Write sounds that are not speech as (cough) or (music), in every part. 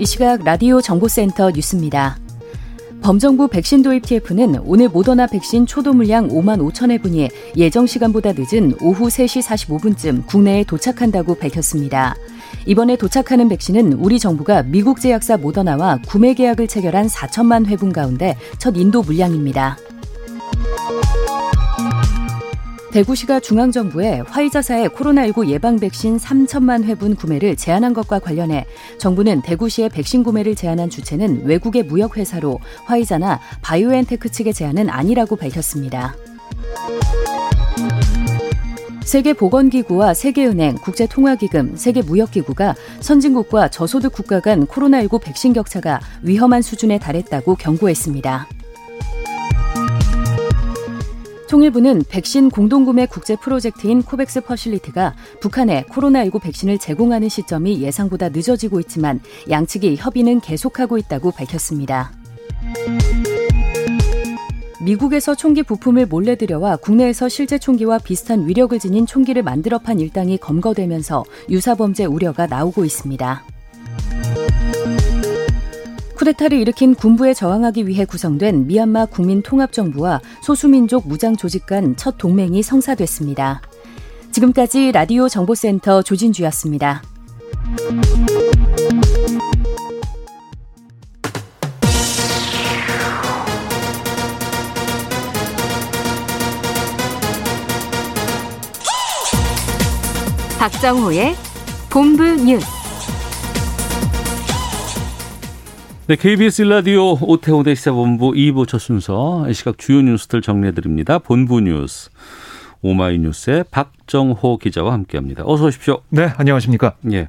이 시각 라디오 정보센터 뉴스입니다. 범정부 백신 도입 TF는 오늘 모더나 백신 초도 물량 5만 5천 회분이 예정 시간보다 늦은 오후 3시 45분쯤 국내에 도착한다고 밝혔습니다. 이번에 도착하는 백신은 우리 정부가 미국 제약사 모더나와 구매 계약을 체결한 4천만 회분 가운데 첫 인도 물량입니다. 대구시가 중앙정부에 화이자사의 코로나19 예방 백신 3천만 회분 구매를 제한한 것과 관련해 정부는 대구시의 백신 구매를 제한한 주체는 외국의 무역회사로 화이자나 바이오엔테크 측의 제한은 아니라고 밝혔습니다. 세계보건기구와 세계은행, 국제통화기금, 세계무역기구가 선진국과 저소득 국가 간 코로나19 백신 격차가 위험한 수준에 달했다고 경고했습니다. 통일부는 백신 공동구매 국제 프로젝트인 코백스 퍼실리티가 북한에 코로나19 백신을 제공하는 시점이 예상보다 늦어지고 있지만 양측이 협의는 계속하고 있다고 밝혔습니다. 미국에서 총기 부품을 몰래 들여와 국내에서 실제 총기와 비슷한 위력을 지닌 총기를 만들어 판 일당이 검거되면서 유사범죄 우려가 나오고 있습니다. 쿠데타를 일으킨 군부에 저항하기 위해 구성된 미얀마 국민통합정부와 소수민족 무장 조직 간 첫 동맹이 성사됐습니다. 지금까지 라디오 정보센터 조진주였습니다. 박정호의 본부 뉴스. 네, KBS 라디오 오태훈의 시사본부 2부 첫 순서 이 시각 주요 뉴스들 정리해드립니다. 본부 뉴스 오마이뉴스의 박정호 기자와 함께합니다. 어서 오십시오. 네, 안녕하십니까. 예,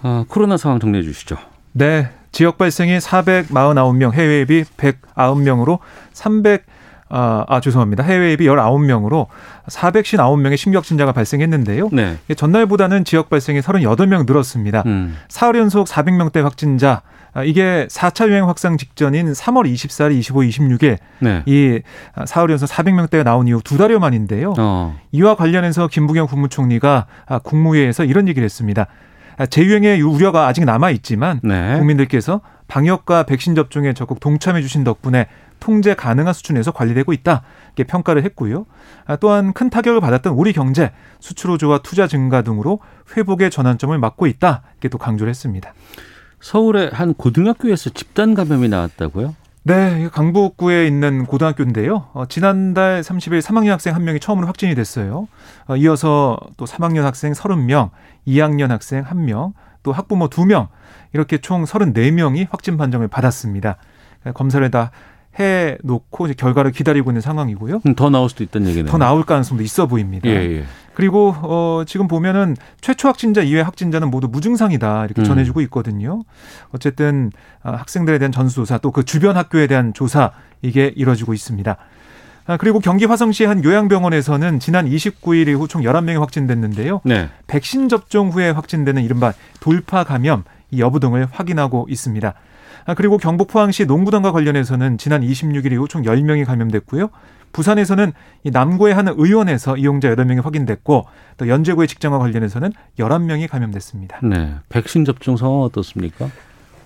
아, 코로나 상황 정리해 주시죠. 네, 지역 발생이 449명, 해외 예비 109명으로 300 아, 아, 죄송합니다. 해외 예비 19명으로 459명의 신규 확진자가 발생했는데요. 네. 전날보다는 지역 발생이 38명 늘었습니다. 음. 사흘 연속 400명대 확진자 아, 이게 4차 유행 확산 직전인 3월 24일, 25, 26일 네. 이 사흘 연속 400명대가 나온 이후 두 달여 만인데요. 어. 이와 관련해서 김부겸 국무총리가 아, 국무회의에서 이런 얘기를 했습니다. 아, 재유행의 우려가 아직 남아 있지만 네. 국민들께서 방역과 백신 접종에 적극 동참해 주신 덕분에 통제 가능한 수준에서 관리되고 있다. 이렇게 평가를 했고요. 아, 또한 큰 타격을 받았던 우리 경제, 수출 호조와 투자 증가 등으로 회복의 전환점을 맞고 있다. 이렇게 또 강조를 했습니다. 서울의 한 고등학교에서 집단 감염이 나왔다고요? 네, 강북구에 있는 고등학교인데요. 어, 지난달 30일 3학년 학생 한 명이 처음으로 확진이 됐어요. 어, 이어서 또 3학년 학생 30명, 2학년 학생 1명, 또 학부모 2명, 이렇게 총 34명이 확진 판정을 받았습니다. 검사를 다 해 놓고 결과를 기다리고 있는 상황이고요. 음, 더 나올 수도 있다는 얘기네요. 더 나올 가능성도 있어 보입니다. 예, 예. 그리고 어 지금 보면은 최초 확진자 이외 확진자는 모두 무증상이다 이렇게 음. 전해주고 있거든요. 어쨌든 아, 학생들에 대한 전수조사 또 그 주변 학교에 대한 조사 이게 이뤄지고 있습니다. 아, 그리고 경기 화성시 한 요양병원에서는 지난 29일 이후 총 11명이 확진됐는데요. 네. 백신 접종 후에 확진되는 이른바 돌파 감염 이 여부 등을 확인하고 있습니다. 아, 그리고 경북 포항시 농구단과 관련해서는 지난 26일 이후 총 10명이 감염됐고요. 부산에서는 이 남구의 한 의원에서 이용자 8명이 확인됐고 또 연제구의 직장과 관련해서는 11명이 감염됐습니다. 네. 백신 접종 상황 어떻습니까?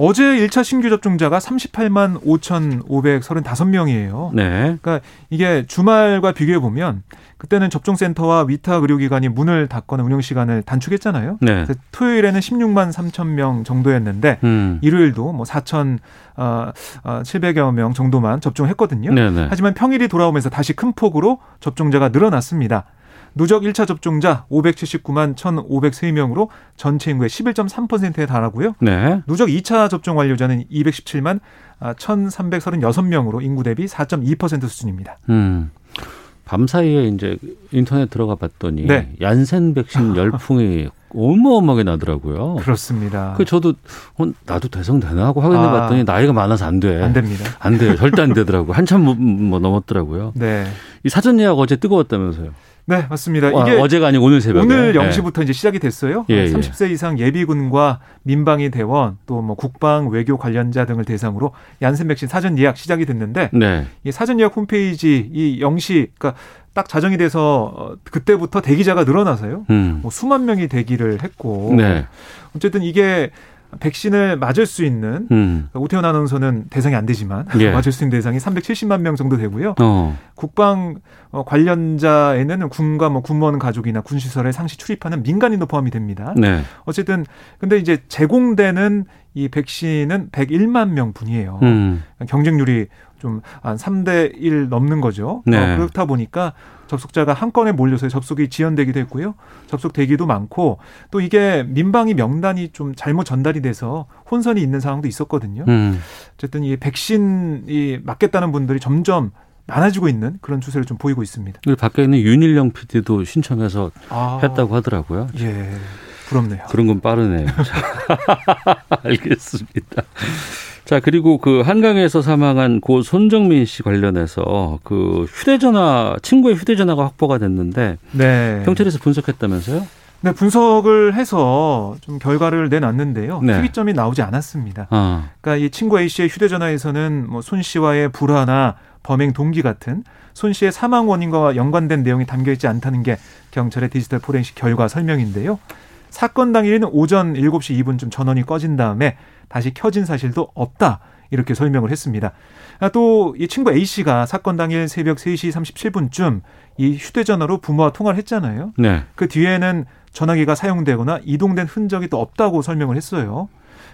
어제 1차 신규 접종자가 38만 5,535명이에요. 네. 그러니까 이게 주말과 비교해 보면 그때는 접종센터와 위탁 의료기관이 문을 닫거나 운영 시간을 단축했잖아요. 네. 토요일에는 16만 3천 명 정도였는데 음. 일요일도 뭐 4천 어, 어, 700여 명 정도만 접종했거든요. 네네. 하지만 평일이 돌아오면서 다시 큰 폭으로 접종자가 늘어났습니다. 누적 1차 접종자 579만 1,503명으로 전체 인구의 11.3%에 달하고요. 네. 누적 2차 접종 완료자는 217만 1,336명으로 인구 대비 4.2% 수준입니다. 음. 밤 사이에 이제 인터넷 들어가 봤더니 네. 얀센 백신 (laughs) 열풍이 어마어마하게 나더라고요. 그렇습니다. 그 저도 어, 나도 대성 되나 하고 확인해 아. 봤더니 나이가 많아서 안 돼. 안 됩니다. 안 돼요. 절대 안 되더라고. 한참 뭐, 뭐 넘었더라고요. 네. 이 사전 예약 어제 뜨거웠다면서요. 네, 맞습니다. 아, 이게 어제가 아니고 오늘 새벽에. 오늘 예. 0시부터 이제 시작이 됐어요. 예, 예. 30세 이상 예비군과 민방위 대원 또 뭐 국방 외교 관련자 등을 대상으로 얀센 백신 사전 예약 시작이 됐는데 네. 이 사전 예약 홈페이지 이 0시 그러니까 딱 자정이 돼서 어, 그때부터 대기자가 늘어나서요. 음. 뭐 수만 명이 대기를 했고 네. 어쨌든 이게 백신을 맞을 수 있는 음. 오태훈 아나운서는 대상이 안 되지만 예. (laughs) 맞을 수 있는 대상이 370만 명 정도 되고요. 어. 국방 어, 관련자에는 군과 뭐 군무원 가족이나 군시설에 상시 출입하는 민간인도 포함이 됩니다. 네. 어쨌든 근데 이제 제공되는 이 백신은 101만 명 분이에요. 음. 경쟁률이 좀 한 3대 1 넘는 거죠. 네. 어, 그렇다 보니까 접속자가 한 건에 몰려서 접속이 지연되기도 했고요. 접속 대기도 많고 또 이게 민방위 명단이 좀 잘못 전달이 돼서 혼선이 있는 상황도 있었거든요. 음. 어쨌든 이 백신이 맞겠다는 분들이 점점 많아지고 있는 그런 추세를 좀 보이고 있습니다. 밖에 있는 윤일영 PD도 신청해서 아, 했다고 하더라고요. 예, 부럽네요. 그런 건 빠르네요. 자, (laughs) 알겠습니다. 자, 그리고 그 한강에서 사망한 고 손정민 씨 관련해서 그 휴대전화, 친구의 휴대전화가 확보가 됐는데 네. 경찰에서 분석했다면서요? 네, 분석을 해서 좀 결과를 내놨는데요. 네. 특이점이 나오지 않았습니다. 아, 그러니까 이 친구 A 씨의 휴대전화에서는 뭐 손 씨와의 불화나 범행 동기 같은 손 씨의 사망 원인과 연관된 내용이 담겨 있지 않다는 게 경찰의 디지털 포렌식 결과 설명인데요. 사건 당일에는 오전 7시 2분쯤 전원이 꺼진 다음에 다시 켜진 사실도 없다. 이렇게 설명을 했습니다. 또 이 친구 A 씨가 사건 당일 새벽 3시 37분쯤 이 휴대전화로 부모와 통화를 했잖아요. 네. 그 뒤에는 전화기가 사용되거나 이동된 흔적이 또 없다고 설명을 했어요.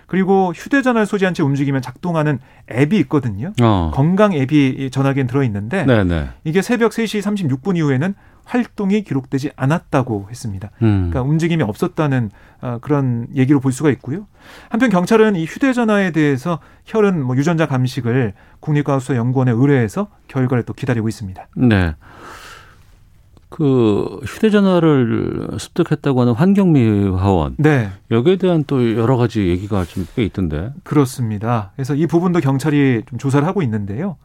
그리고 휴대전화를 소지한 채 움직이면 작동하는 앱이 있거든요. 어. 건강 앱이 이 전화기엔 들어있는데 네네. 이게 새벽 3시 36분 이후에는 활동이 기록되지 않았다고 했습니다. 음. 그러니까 움직임이 없었다는 어, 그런 얘기로 볼 수가 있고요. 한편 경찰은 이 휴대전화에 대해서 혈흔 뭐 유전자 감식을 국립과학수사 연구원에 의뢰해서 결과를 또 기다리고 있습니다. 네. 그 휴대전화를 습득했다고 하는 환경미 화원 네, 여기에 대한 또 여러 가지 얘기가 좀 꽤 있던데. 그렇습니다. 그래서 이 부분도 경찰이 좀 조사를 하고 있는데요.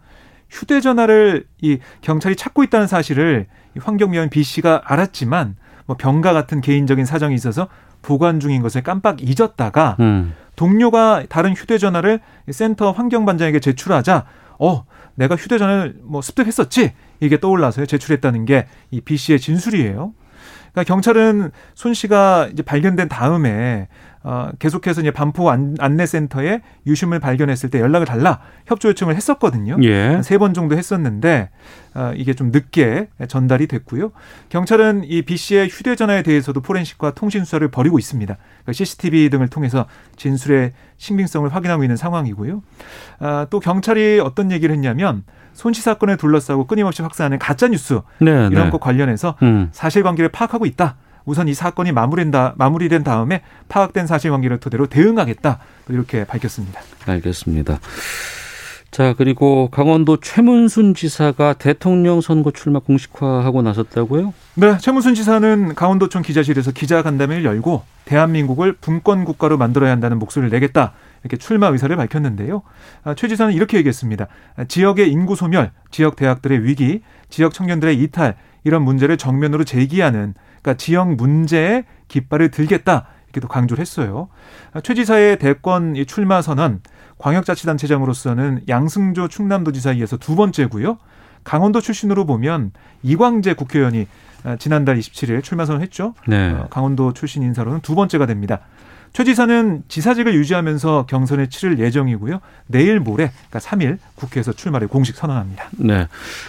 휴대전화를 이 경찰이 찾고 있다는 사실을 이 환경미원 B 씨가 알았지만 뭐 병가 같은 개인적인 사정이 있어서 보관 중인 것을 깜빡 잊었다가 음. 동료가 다른 휴대전화를 이 센터 환경반장에게 제출하자 어 내가 휴대전화를 뭐 습득했었지 이게 떠올라서 제출했다는 게 이 B 씨의 진술이에요. 그러니까 경찰은 손 씨가 이제 발견된 다음에 어, 계속해서 이제 반포 안, 안내센터에 유심을 발견했을 때 연락을 달라 협조 요청을 했었거든요. 예. 세번 정도 했었는데 어, 이게 좀 늦게 전달이 됐고요. 경찰은 이 B 씨의 휴대전화에 대해서도 포렌식과 통신 수사를 벌이고 있습니다. 그러니까 CCTV 등을 통해서 진술의 신빙성을 확인하고 있는 상황이고요. 아, 또 경찰이 어떤 얘기를 했냐면 손씨 사건을 둘러싸고 끊임없이 확산하는 가짜 뉴스 네. 이런 네. 것 관련해서 음. 사실관계를 파악하고 있다. 우선 이 사건이 마무리된다, 마무리된 다음에 파악된 사실관계를 토대로 대응하겠다. 또 이렇게 밝혔습니다. 알겠습니다. 자, 그리고 강원도 최문순 지사가 대통령 선거 출마 공식화하고 나섰다고요? 네, 최문순 지사는 강원도청 기자실에서 기자간담회를 열고 대한민국을 분권 국가로 만들어야 한다는 목소리를 내겠다. 이렇게 출마 의사를 밝혔는데요. 아, 최 지사는 이렇게 얘기했습니다. 아, 지역의 인구 소멸, 지역 대학들의 위기, 지역 청년들의 이탈 이런 문제를 정면으로 제기하는 그러니까 지역 문제에 깃발을 들겠다. 이렇게 또 강조를 했어요. 아, 최 지사의 대권 이 출마 선언 광역자치단체장으로서는 양승조 충남도지사에 이어서 두 번째고요. 강원도 출신으로 보면 이광재 국회의원이 아, 지난달 27일 출마 선언했죠. 네. 어, 강원도 출신 인사로는 두 번째가 됩니다. 최 지사는 지사직을 유지하면서 경선을 치를 예정이고요. 내일 모레, 그러니까 3일 국회에서 출마를 공식 선언합니다. 네.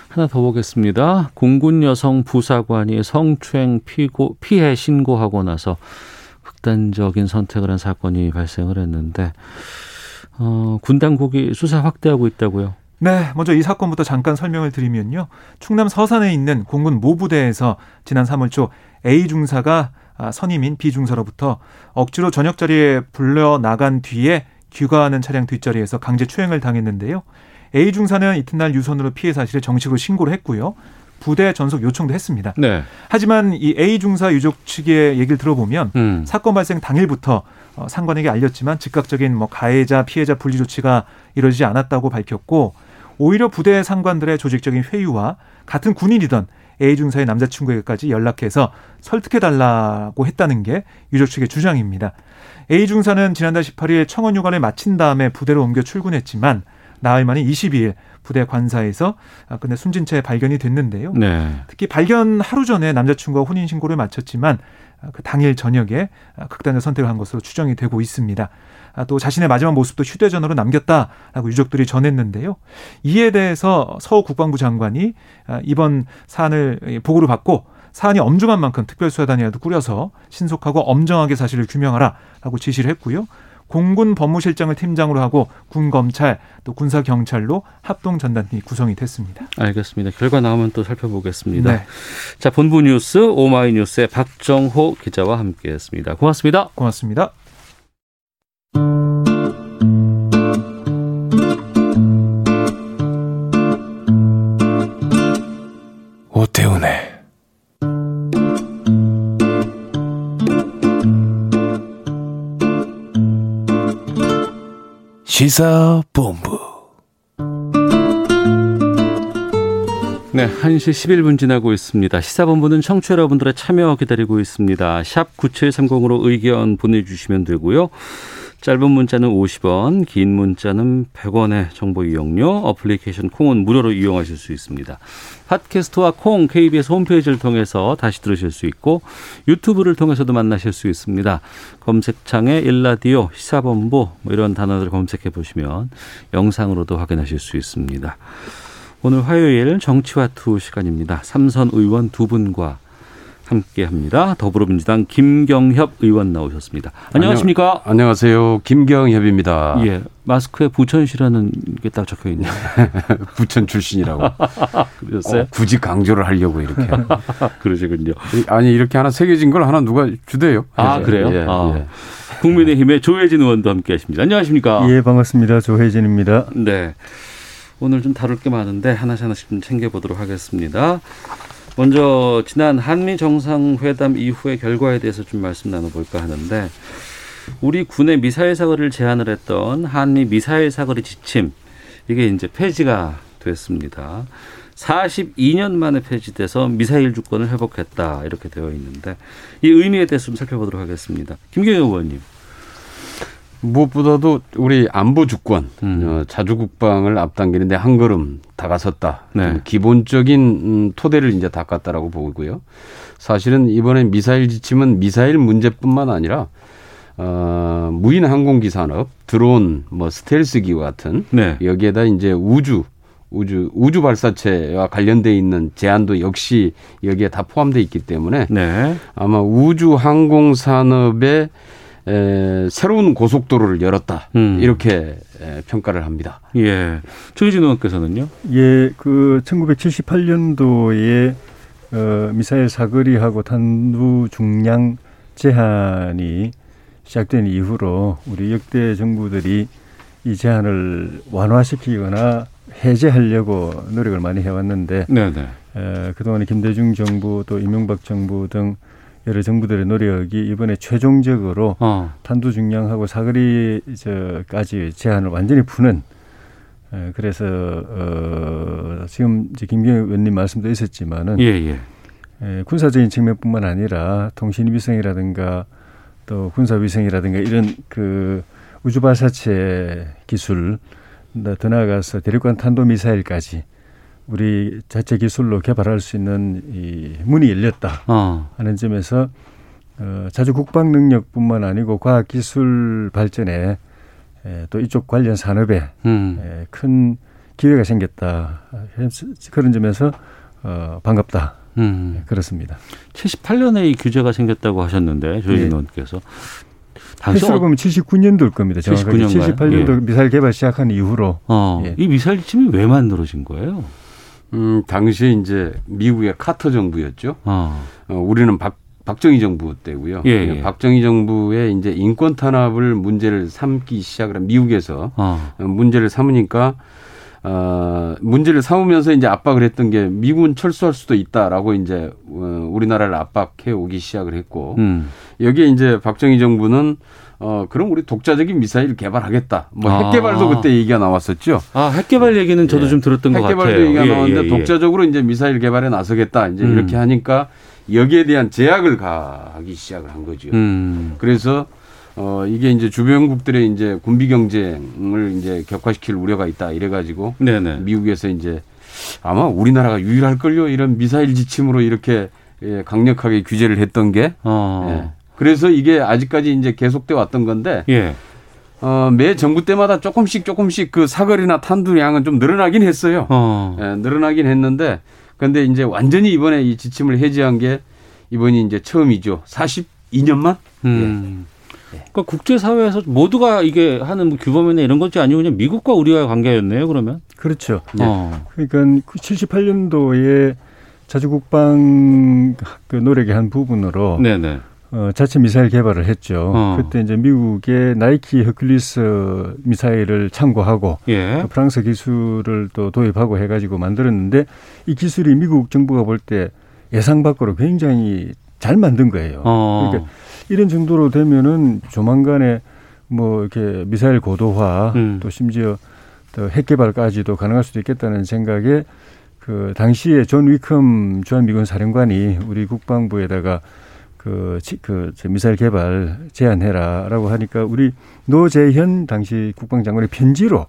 하나 더 보겠습니다. 공군 여성 부사관이 성추행 피고, 피해 신고하고 나서 극단적인 선택을 한 사건이 발생을 했는데, 어, 군 당국이 수사 확대하고 있다고요? 네, 먼저 이 사건부터 잠깐 설명을 드리면요. 충남 서산에 있는 공군 모부대에서 지난 3월 초 A 중사가 아, 선임인 B 중사로부터 억지로 저녁 자리에 불려 나간 뒤에 귀가하는 차량 뒷자리에서 강제 추행을 당했는데요. A 중사는 이튿날 유선으로 피해 사실을 정식으로 신고를 했고요. 부대 전속 요청도 했습니다. 네. 하지만 이 A 중사 유족 측의 얘기를 들어보면 음. 사건 발생 당일부터 어, 상관에게 알렸지만 즉각적인 뭐 가해자 피해자 분리 조치가 이루어지지 않았다고 밝혔고 오히려 부대 상관들의 조직적인 회유와 같은 군인이던 A 중사의 남자친구에게까지 연락해서 설득해 달라고 했다는 게 유족 측의 주장입니다. A 중사는 지난달 18일 청원 유관을 마친 다음에 부대로 옮겨 출근했지만 나흘 만인 22일 부대 관사에서 아, 근데 숨진 채 발견이 됐는데요. 네. 특히 발견 하루 전에 남자친구와 혼인 신고를 마쳤지만 아, 그 당일 저녁에 아, 극단적 선택을 한 것으로 추정이 되고 있습니다. 아, 또 자신의 마지막 모습도 휴대전화로 남겼다라고 유족들이 전했는데요. 이에 대해서 서 국방부 장관이 아, 이번 사안을 보고를 받고 사안이 엄중한 만큼 특별수사단이라도 꾸려서 신속하고 엄정하게 사실을 규명하라라고 지시를 했고요. 공군 법무실장을 팀장으로 하고 군 검찰 또 군사 경찰로 합동 전단이 구성이 됐습니다. 알겠습니다. 결과 나오면 또 살펴보겠습니다. 네, 자, 본부 뉴스 오마이뉴스의 박정호 기자와 함께했습니다. 고맙습니다. 고맙습니다. 오태훈의 시사본부 네, 1시 11분 지나고 있습니다. 시사본부는 청취자 여러분들의 참여 기다리고 있습니다. 샵 9730으로 의견 보내주시면 되고요. 짧은 문자는 50원, 긴 문자는 100원의 정보 이용료, 어플리케이션 콩은 무료로 이용하실 수 있습니다. 팟캐스트와 콩, KBS 홈페이지를 통해서 다시 들으실 수 있고 유튜브를 통해서도 만나실 수 있습니다. 검색창에 일라디오, 시사본부 뭐 이런 단어들을 검색해 보시면 영상으로도 확인하실 수 있습니다. 오늘 화요일 정치와 투 시간입니다. 삼선 의원 두 분과 함께합니다. 더불어민주당 김경협 의원 나오셨습니다. 안녕하십니까? 안녕하세요. 김경협입니다. 예, 마스크에 부천시라는 게 딱 적혀 있네요. (laughs) 부천 출신이라고. (laughs) 그러셨어요? 어, 굳이 강조를 하려고 이렇게. (laughs) 그러시군요. 아니 이렇게 하나 새겨진 걸 하나 누가 주대요. 아 그래서. 그래요? 예, 아, 예. 국민의힘의 조혜진 의원도 함께하십니다. 안녕하십니까? 예, 반갑습니다. 조혜진입니다. 네. 오늘 좀 다룰 게 많은데 하나씩 하나씩 좀 챙겨보도록 하겠습니다. 먼저 지난 한미 정상회담 이후의 결과에 대해서 좀 말씀 나눠볼까 하는데 우리 군의 미사일 사거리를 제한을 했던 한미 미사일 사거리 지침 이게 이제 폐지가 됐습니다. 42년 만에 폐지돼서 미사일 주권을 회복했다 이렇게 되어 있는데 이 의미에 대해서 좀 살펴보도록 하겠습니다. 김경희 의원님. 무엇보다도 우리 안보 주권, 음. 어, 자주 국방을 앞당기는데 한 걸음 다가섰다. 네. 좀 기본적인 음, 토대를 이제 닦았다라고 보고요. 사실은 이번에 미사일 지침은 미사일 문제뿐만 아니라 어, 무인 항공기 산업, 드론, 뭐 스텔스기 와 같은 네. 여기에다 이제 우주 우주 우주 발사체와 관련돼 있는 제한도 역시 여기에 다 포함돼 있기 때문에 네. 아마 우주 항공 산업에 에, 새로운 고속도로를 열었다 음. 이렇게 에, 평가를 합니다. 예. 조혜진 의원께서는요? 예, 그 1978년도에 어, 미사일 사거리하고 탄두 중량 제한이 시작된 이후로 우리 역대 정부들이 이 제한을 완화시키거나 해제하려고 노력을 많이 해왔는데 네네. 에, 그동안에 김대중 정부 또 이명박 정부 등 여러 정부들의 노력이 이번에 최종적으로 어. 탄두 중량하고 사거리 저까지 제한을 완전히 푸는 에, 그래서 어, 지금 이제 김경희 의원님 말씀도 있었지만은 예, 예. 에, 군사적인 측면뿐만 아니라 통신 위성이라든가 또 군사 위성이라든가 이런 그 우주 발사체 기술 더 나아가서 대륙간 탄도 미사일까지 우리 자체 기술로 개발할 수 있는 이 문이 열렸다. 어. 하는 점에서 어, 자주 국방 능력뿐만 아니고 과학 기술 발전에 에, 또 이쪽 관련 산업에 음. 에, 큰 기회가 생겼다. 그런 점에서 어, 반갑다. 음. 그렇습니다. 78년에 이 규제가 생겼다고 하셨는데 예. 의원께서 당시 횟수로 어, 보면 79년도일 겁니다. 정확하게 79년가요? 78년도 미사일 개발 시작한 이후로 어, 예. 이 미사일 지침이 왜 만들어진 거예요? 음, 당시에 이제 미국의 카터 정부였죠. 어. 어, 우리는 박 박정희 정부 때고요. 예, 예. 박정희 정부의 이제 인권 탄압을 문제를 삼기 시작을 한 미국에서 어. 어, 문제를 삼으니까 어, 문제를 삼으면서 이제 압박을 했던 게 미군 철수할 수도 있다라고 이제 어, 우리나라를 압박해 오기 시작을 했고 음. 여기에 이제 박정희 정부는 어 그럼 우리 독자적인 미사일 개발하겠다. 뭐 아. 핵 개발도 그때 얘기가 나왔었죠. 아, 핵 개발 얘기는 저도 예. 좀 들었던 것핵 같아요. 개발도 얘기가 예, 나왔는데 예, 예. 독자적으로 이제 미사일 개발에 나서겠다. 이제 음. 이렇게 하니까 여기에 대한 제약을 가하기 시작을 한 거죠. 음. 그래서 어 이게 이제 주변국들의 이제 군비 경쟁을 이제 격화시킬 우려가 있다. 이래 가지고 네네. 미국에서 이제 아마 우리나라가 유일할 걸요. 이런 미사일 지침으로 이렇게 예, 강력하게 규제를 했던 게 어. 예. 그래서 이게 아직까지 이제 계속돼 왔던 건데 예. 어, 매 정부 때마다 조금씩 조금씩 그 사거리나 탄두량은 좀 늘어나긴 했어요. 어. 예, 늘어나긴 했는데 근데 이제 완전히 이번에 이 지침을 해제한 게 이번이 이제 처음이죠. 42년만? 음. 그러니까 국제사회에서 모두가 이게 하는 뭐 규범이나 이런 것이 아니고 그냥 미국과 우리와의 관계였네요, 그러면? 그렇죠. 어. 그러니까 78년도에 자주국방 그 노력의 한 부분으로 네네. 어, 자체 미사일 개발을 했죠. 어. 그때 이제 미국의 나이키 허클리스 미사일을 참고하고 예. 또 프랑스 기술을 또 도입하고 해가지고 만들었는데 이 기술이 미국 정부가 볼 때 예상 밖으로 굉장히 잘 만든 거예요. 어. 그러니까 이런 정도로 되면은 조만간에 뭐 이렇게 미사일 고도화 음. 또 심지어 또 핵 개발까지도 가능할 수도 있겠다는 생각에 그 당시에 존 위컴 주한 미군 사령관이 우리 국방부에다가 그, 지- 그, 저 미사일 개발 제안해라 라고 하니까 우리 노재현 당시 국방장관의 편지로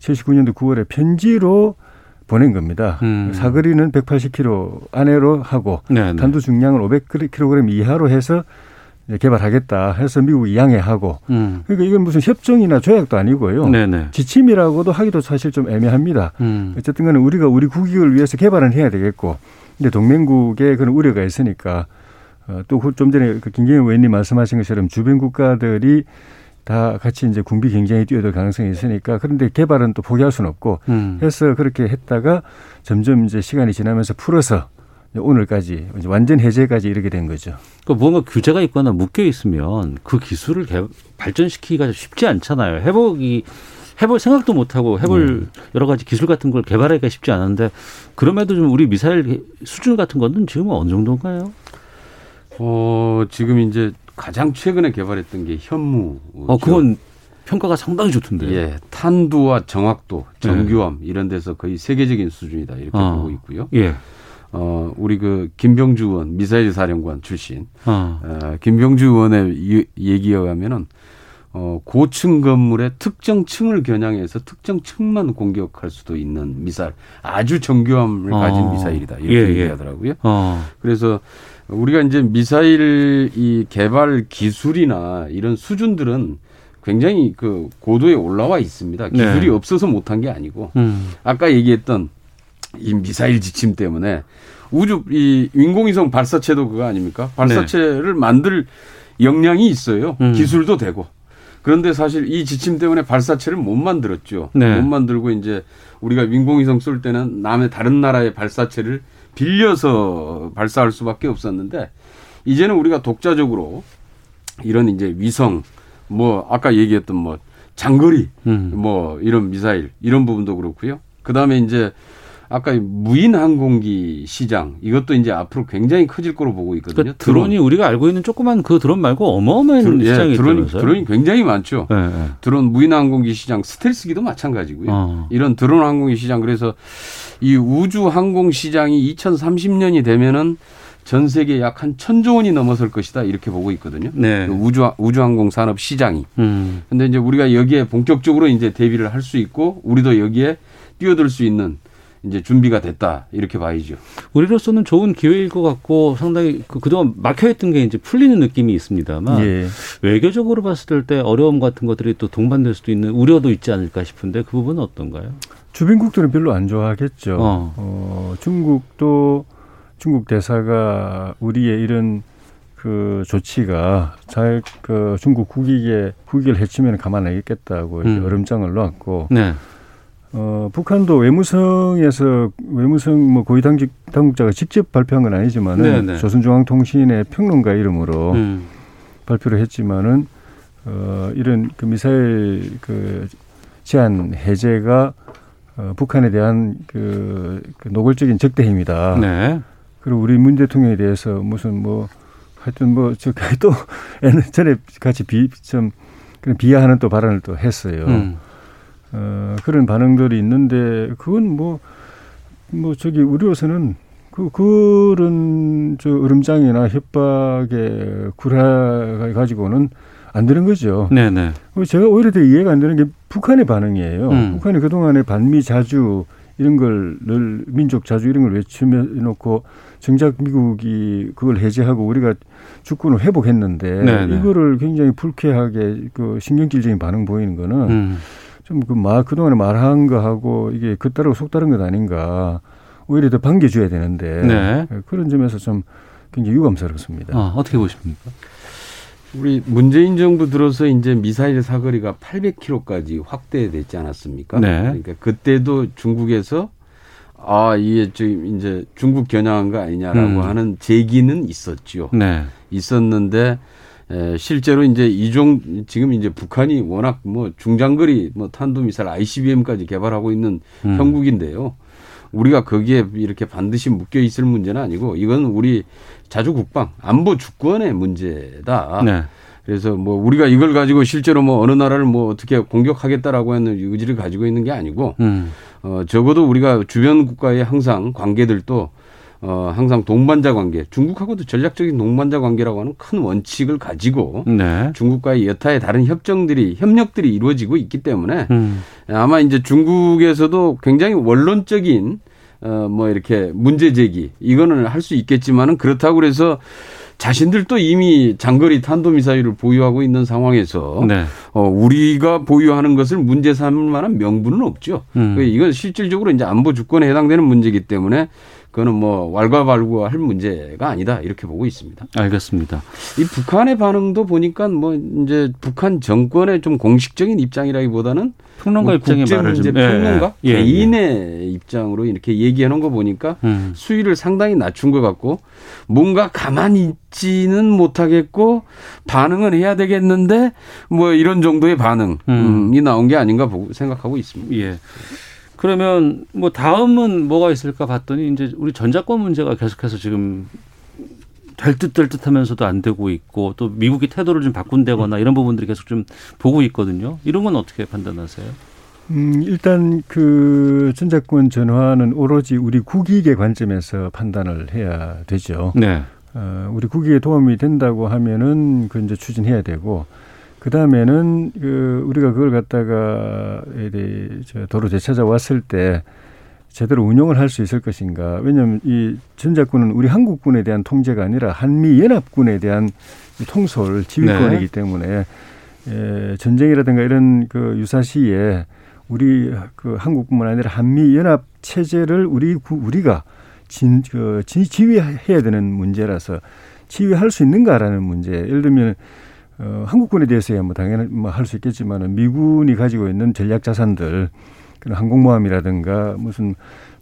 79년도 9월에 편지로 보낸 겁니다. 음. 사거리는 180km 안으로 하고 네네. 탄두 중량을 500kg 이하로 해서 개발하겠다 해서 미국이 양해하고 음. 그러니까 이건 무슨 협정이나 조약도 아니고요. 네네. 지침이라고도 하기도 사실 좀 애매합니다. 음. 어쨌든 간에 우리가 우리 국익을 위해서 개발은 해야 되겠고 근데 동맹국에 그런 우려가 있으니까 어, 또좀 전에 그 김경희 의원님 말씀하신 것처럼 주변 국가들이 다 같이 이제 군비 경쟁에 뛰어들 가능성이 있으니까 그런데 개발은 또 포기할 수는 없고 음. 해서 그렇게 했다가 점점 이제 시간이 지나면서 풀어서 오늘까지 이제 완전 해제까지 이르게 된 거죠. 그러니까 뭔가 규제가 있거나 묶여 있으면 그 기술을 개, 발전시키기가 쉽지 않잖아요. 해보기 해볼 생각도 못 하고 해볼 여러 가지 기술 같은 걸 개발하기가 쉽지 않은데 그럼에도 좀 우리 미사일 수준 같은 거는 지금 어느 정도인가요? 어, 지금 이제 가장 최근에 개발했던 게 현무. 어 그건 평가가 상당히 좋던데요. 예, 탄두와 정확도, 정교함 이런 데서 거의 세계적인 수준이다 이렇게 어. 보고 있고요. 예. 어, 우리 그 김병주 의원 미사일 사령관 출신 어. 어, 김병주 의원의 이- 얘기에 의하면은 어, 고층 건물의 특정 층을 겨냥해서 특정 층만 공격할 수도 있는 미사일, 아주 정교함을 가진 어. 미사일이다 이렇게 예, 예. 얘기하더라고요. 어. 그래서 우리가 이제 미사일 이 개발 기술이나 이런 수준들은 굉장히 그 고도에 올라와 있습니다. 기술이 네. 없어서 못한 게 아니고 음. 아까 얘기했던 이 미사일 지침 때문에 우주 이 인공위성 발사체도 그거 아닙니까? 발사체를 만들 역량이 있어요. 음. 기술도 되고. 그런데 사실 이 지침 때문에 발사체를 못 만들었죠. 네. 못 만들고 이제 우리가 인공위성 쏠 때는 남의 다른 나라의 발사체를 빌려서 발사할 수밖에 없었는데 이제는 우리가 독자적으로 이런 이제 위성 뭐 아까 얘기했던 뭐 장거리 음. 뭐 이런 미사일 이런 부분도 그렇고요. 그다음에 이제 아까 무인 항공기 시장 이것도 이제 앞으로 굉장히 커질 거로 보고 있거든요. 그러니까 드론이 우리가 알고 있는 조그만 그 드론 말고 어마어마한 드론, 예, 시장이 드론이, 있다면서요? 드론이 굉장히 많죠. 예, 예. 드론 무인 항공기 시장 스텔스기도 마찬가지고요. 어. 이런 드론 항공기 시장 그래서 이 우주 항공 시장이 2030년이 되면은 전 세계 약 한 천조 원이 넘어설 것이다 이렇게 보고 있거든요. 네. 그 우주 우주 항공 산업 시장이. 음. 근데 이제 우리가 여기에 본격적으로 이제 대비를 할 수 있고 우리도 여기에 뛰어들 수 있는 이제 준비가 됐다 이렇게 봐야죠. 우리로서는 좋은 기회일 것 같고 상당히 그, 그동안 막혀있던 게 이제 풀리는 느낌이 있습니다만 예. 외교적으로 봤을 때 어려움 같은 것들이 또 동반될 수도 있는 우려도 있지 않을까 싶은데 그 부분은 어떤가요? 주변국들은 별로 안 좋아하겠죠. 어. 어. 중국도 중국 대사가 우리의 이런 그 조치가 잘 그 중국 국익에 국익을 해치면 가만 안 있겠다고 음. 얼음장을 놓았고 네. 어, 북한도 외무성에서 외무성 뭐 고위 당직 당국자가 직접 발표한 건 아니지만은 네네. 조선중앙통신의 평론가 이름으로 음. 발표를 했지만은 어, 이런 그 미사일 그 제한 해제가 어, 북한에 대한 그, 그 노골적인 적대 행위다. 네. 그리고 우리 문 대통령에 대해서 무슨 뭐 하여튼 뭐저 (laughs) 또 전에 같이 비 좀 그런 비하하는 또 발언을 또 했어요. 음. 어, 그런 반응들이 있는데 그건 뭐, 뭐 저기 우리로서는 그, 그런 저 으름장이나 협박의 구라 가지고는 안 되는 거죠. 네네. 제가 오히려 더 이해가 안 되는 게 북한의 반응이에요. 음. 북한이 그 동안에 반미 자주 이런 걸 늘 민족 자주 이런 걸 외치놓고 정작 미국이 그걸 해제하고 우리가 주권을 회복했는데 네네. 이거를 굉장히 불쾌하게 그 신경질적인 반응 보이는 거는 음. 좀 그 말 그동안에 말한 거하고 이게 그따르고 속다른 것 아닌가 오히려 더 반겨줘야 되는데 네. 그런 점에서 좀 굉장히 유감스럽습니다. 아, 어떻게 보십니까? 우리 문재인 정부 들어서 이제 미사일 사거리가 800km까지 확대됐지 않았습니까? 네. 그러니까 그때도 중국에서 아 이게 지금 이제 중국 겨냥한 거 아니냐라고 음. 하는 제기는 있었죠. 네. 있었는데 에, 실제로 이제 이종 지금 이제 북한이 워낙 뭐 중장거리 뭐 탄도미사일 ICBM까지 개발하고 있는 음. 형국인데요. 우리가 거기에 이렇게 반드시 묶여 있을 문제는 아니고 이건 우리 자주 국방 안보 주권의 문제다. 네. 그래서 뭐 우리가 이걸 가지고 실제로 뭐 어느 나라를 뭐 어떻게 공격하겠다라고 하는 의지를 가지고 있는 게 아니고 음. 어 적어도 우리가 주변 국가의 항상 관계들도 어 항상 동반자 관계 중국하고도 전략적인 동반자 관계라고 하는 큰 원칙을 가지고 네. 중국과의 여타의 다른 협정들이 협력들이 이루어지고 있기 때문에 음. 아마 이제 중국에서도 굉장히 원론적인 어 뭐 이렇게 문제 제기 이거는 할 수 있겠지만은 그렇다고 그래서 자신들도 이미 장거리 탄도미사일을 보유하고 있는 상황에서 네. 어 우리가 보유하는 것을 문제 삼을 만한 명분은 없죠. 음. 그 이건 실질적으로 이제 안보 주권에 해당되는 문제이기 때문에 그거는 뭐 왈가왈부할 문제가 아니다 이렇게 보고 있습니다. 알겠습니다. 이 북한의 반응도 보니까 뭐 이제 북한 정권의 좀 공식적인 입장이라기보다는 평론가 뭐 입장의 말을 좀 예, 평론가 예, 예. 개인의 입장으로 이렇게 얘기해 놓은 거 보니까 음. 수위를 상당히 낮춘 것 같고 뭔가 가만히 있지는 못하겠고 반응은 해야 되겠는데 뭐 이런 정도의 반응이 음. 나온 게 아닌가 보고 생각하고 있습니다. 예. 그러면 뭐 다음은 뭐가 있을까 봤더니 이제 우리 전자권 문제가 계속해서 지금 될듯될 듯하면서도 안 되고 있고 또 미국이 태도를 좀 바꾼다거나 이런 부분들이 계속 좀 보고 있거든요. 이런 건 어떻게 판단하세요? 음, 일단 그 전자권 전환은 오로지 우리 국익의 관점에서 판단을 해야 되죠. 네. 어, 우리 국익에 도움이 된다고 하면은 그 이제 추진해야 되고 그 다음에는 그 우리가 그걸 갖다가 이제 저 도로 되찾아왔을 때 제대로 운용을 할 수 있을 것인가. 왜냐하면 이 전자권은 우리 한국군에 대한 통제가 아니라 한미 연합군에 대한 이 통솔 지휘권이기 네. 때문에 에, 전쟁이라든가 이런 그 유사시에 우리 그 한국뿐만 아니라 한미 연합 체제를 우리 구- 우리가 진, 그, 지, 지휘해야 되는 문제라서 지휘할 수 있는가라는 문제. 예를 들면 어, 한국군에 대해서야 뭐 당연히 뭐 할 수 있겠지만은 미군이 가지고 있는 전략 자산들 그런 항공모함이라든가 무슨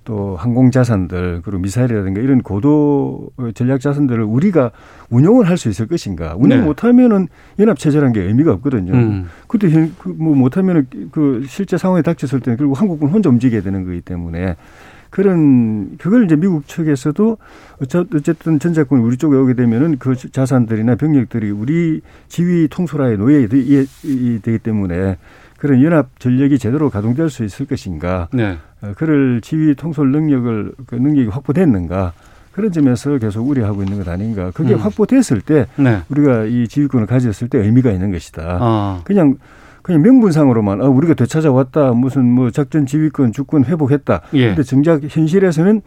또 항공 자산들 그리고 미사일이라든가 이런 고도 전략 자산들을 우리가 운용을 할 수 있을 것인가 운영 네. 못하면은 연합 체제라는 게 의미가 없거든요. 음. 그때 현- 그뭐 못하면은 그 실제 상황에 닥쳤을 때는 결국 한국군 혼자 움직여야 되는 거기 때문에 그런 그걸 이제 미국 측에서도 어쨌든 전자권이 우리 쪽에 오게 되면은 그 자산들이나 병력들이 우리 지휘 통솔하에 되- 이- 되기 때문에 그런 연합 전력이 제대로 가동될 수 있을 것인가 네. 어, 그를 지휘 통솔 능력을 그 능력이 확보됐는가 그런 점에서 계속 우려하고 있는 것 아닌가 그게 음. 확보됐을 때 네. 우리가 이 지휘권을 가졌을 때 의미가 있는 것이다. 아. 그냥 그냥 명분상으로만 아 우리가 되찾아왔다 무슨 뭐 작전 지휘권 주권 회복했다. 예. 근데 정작 현실에서는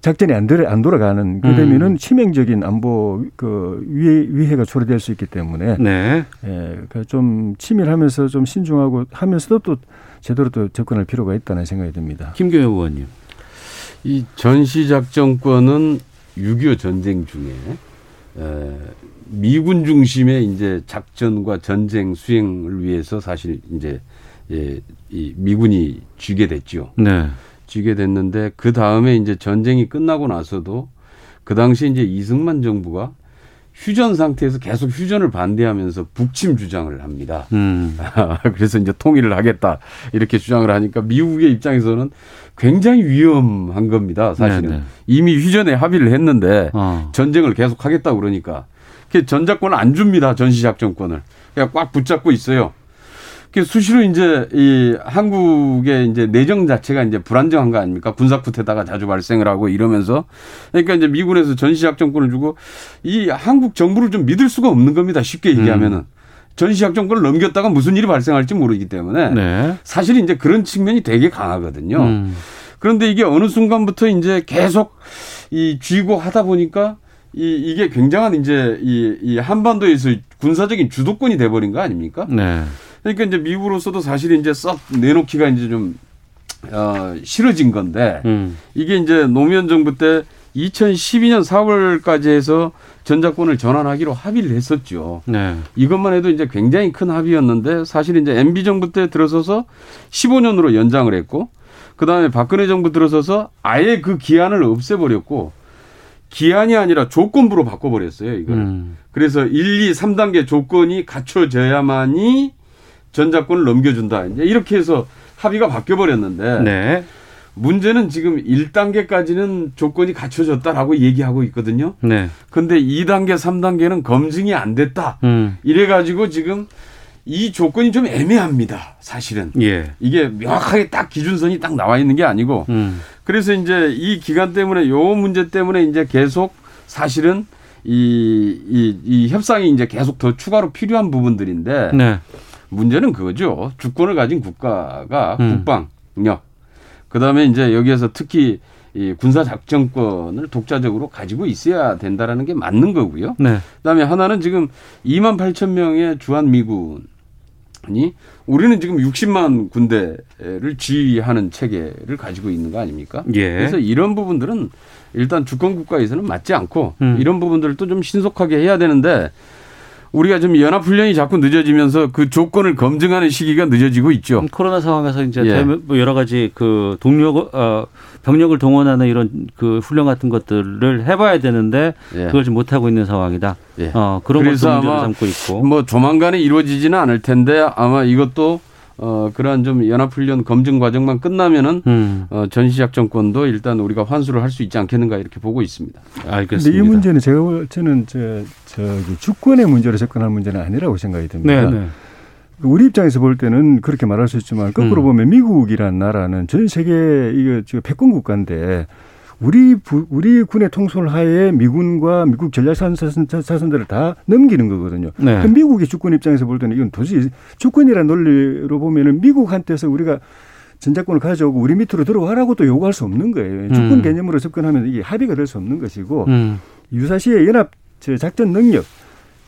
작전이 안, 돌아, 안 돌아가는 그 음. 되면은 치명적인 안보 그 위해 위해가 초래될 수 있기 때문에 네. 예, 그좀 치밀하면서 좀 신중하고 하면서도 또 제대로 또 접근할 필요가 있다는 생각이 듭니다. 김경호 의원님. 이 전시 작전권은 6.25 전쟁 중에 에, 미군 중심의 이제 작전과 전쟁 수행을 위해서 사실 이제 예, 이 미군이 쥐게 됐죠. 네. 쥐게 됐는데 그 다음에 이제 전쟁이 끝나고 나서도 그 당시 이제 이승만 정부가 휴전 상태에서 계속 휴전을 반대하면서 북침 주장을 합니다. 음. (laughs) 그래서 이제 통일을 하겠다 이렇게 주장을 하니까 미국의 입장에서는 굉장히 위험한 겁니다. 사실은 네네. 이미 휴전에 합의를 했는데 어. 전쟁을 계속 하겠다 그러니까 그 전작권을 안 줍니다. 전시작전권을 그냥 꽉 붙잡고 있어요. 그 수시로 이제 이 한국의 이제 내정 자체가 이제 불안정한 거 아닙니까? 군사 쿠데타가 자주 발생을 하고 이러면서 그러니까 이제 미군에서 전시작전권을 주고 이 한국 정부를 좀 믿을 수가 없는 겁니다. 쉽게 얘기하면은 전시작전권을 넘겼다가 무슨 일이 발생할지 모르기 때문에 네. 사실 이제 그런 측면이 되게 강하거든요. 음. 그런데 이게 어느 순간부터 이제 계속 이 쥐고 하다 보니까 이 이게 굉장한 이제 이, 이 한반도에서 군사적인 주도권이 돼버린 거 아닙니까? 네. 그러니까 이제 미국으로서도 사실 이제 썩 내놓기가 이제 좀 어, 싫어진 건데 음. 이게 이제 노무현 정부 때 2012년 4월까지 해서 전작권을 전환하기로 합의를 했었죠. 네. 이것만 해도 이제 굉장히 큰 합의였는데 사실 이제 MB 정부 때 들어서서 15년으로 연장을 했고 그다음에 박근혜 정부 들어서서 아예 그 기한을 없애버렸고 기한이 아니라 조건부로 바꿔버렸어요 이걸. 음. 그래서 1, 2, 3단계 조건이 갖춰져야만이 전작권을 넘겨준다. 이제 이렇게 해서 합의가 바뀌어 버렸는데 네. 문제는 지금 1단계까지는 조건이 갖춰졌다라고 얘기하고 있거든요. 네. 근데 2단계, 3단계는 검증이 안 됐다. 음. 이래 가지고 지금 이 조건이 좀 애매합니다. 사실은. 예. 이게 명확하게 딱 기준선이 딱 나와 있는 게 아니고. 음. 그래서 이제 이 기간 때문에 요 문제 때문에 이제 계속 사실은 이, 이, 이 협상이 이제 계속 더 추가로 필요한 부분들인데 네. 문제는 그거죠. 주권을 가진 국가가 음. 국방력, 그 다음에 이제 여기에서 특히 이 군사 작전권을 독자적으로 가지고 있어야 된다라는 게 맞는 거고요. 네. 그다음에 하나는 지금 2만 8천 명의 주한 미군이 우리는 지금 60만 군대를 지휘하는 체계를 가지고 있는 거 아닙니까? 예. 그래서 이런 부분들은 일단 주권 국가에서는 맞지 않고 음. 이런 부분들을 또 좀 신속하게 해야 되는데 우리가 좀 연합 훈련이 자꾸 늦어지면서 그 조건을 검증하는 시기가 늦어지고 있죠. 음, 코로나 상황에서 이제 예. 뭐 여러 가지 그 동력 어 병력을 동원하는 이런 그 훈련 같은 것들을 해봐야 되는데 예. 그걸 지금 못 하고 있는 상황이다. 예. 어 그런 것도 아마 삼고 있고. 뭐 조만간에 이루어지지는 않을 텐데 아마 이것도 어 그러한 좀 연합 훈련 검증 과정만 끝나면은 음, 어 전시작전권도 일단 우리가 환수를 할 수 있지 않겠는가 이렇게 보고 있습니다. 알겠습니다. 근데 이 문제는 제가 볼- 저는 저 저기 주권의 문제로 접근할 문제는 아니라고 생각이 듭니다. 네, 네. 우리 입장에서 볼 때는 그렇게 말할 수 있지만 거꾸로 음. 보면 미국이란 나라는 전 세계 이거 지금 패권 국가인데 우리 부, 우리 군의 통솔 하에 미군과 미국 전략사선들을 다 넘기는 거거든요. 네. 그럼 미국의 주권 입장에서 볼 때는 이건 도저히 주권이라는 논리로 보면은 미국한테서 우리가 전작권을 가져오고 우리 밑으로 들어와라고 또 요구할 수 없는 거예요. 주권 음. 개념으로 접근하면 이게 합의가 될 수 없는 것이고 음, 유사시의 연합 저 작전 능력,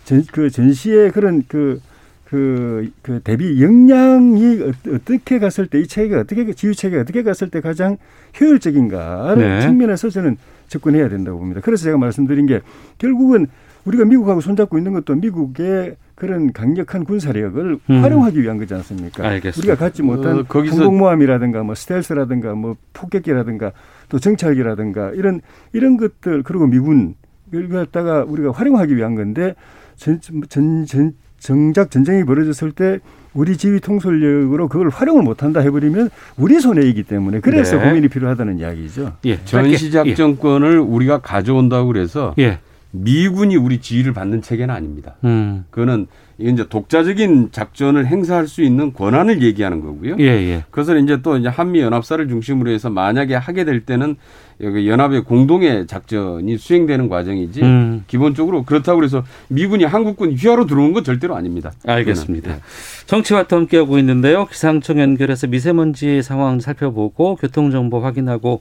전, 그 전시의 그런 그, 그, 그 대비 역량이 어- 어떻게 갔을 때 이 체계가 어떻게 지휘 체계가 어떻게 갔을 때 가장 효율적인가를 네. 측면에서 저는 접근해야 된다고 봅니다. 그래서 제가 말씀드린 게 결국은 우리가 미국하고 손잡고 있는 것도 미국의 그런 강력한 군사력을 음. 활용하기 위한 거지 않습니까? 알겠습니다. 우리가 갖지 못한 어, 거기서- 항공모함이라든가 뭐 스텔스라든가 뭐 폭격기라든가 또 정찰기라든가 이런 이런 것들 그리고 미군 이걸 갖다가 우리가 활용하기 위한 건데 전, 전, 전, 정작 전쟁이 벌어졌을 때 우리 지휘 통솔력으로 그걸 활용을 못한다 해버리면 우리 손해이기 때문에 그래서 네. 고민이 필요하다는 이야기죠. 예. 전시작전권을 우리가 가져온다고 그래서 예. 예. 미군이 우리 지휘를 받는 체계는 아닙니다. 음. 그거는 이제 독자적인 작전을 행사할 수 있는 권한을 얘기하는 거고요. 예, 예. 그것을 이제 또 이제 한미 연합사를 중심으로 해서 만약에 하게 될 때는 여기 연합의 공동의 작전이 수행되는 과정이지 음. 기본적으로 그렇다고 그래서 미군이 한국군 휘하로 들어온 건 절대로 아닙니다. 알겠습니다. 그거는. 정치와터 함께하고 있는데요. 기상청 연결해서 미세먼지 상황 살펴보고 교통정보 확인하고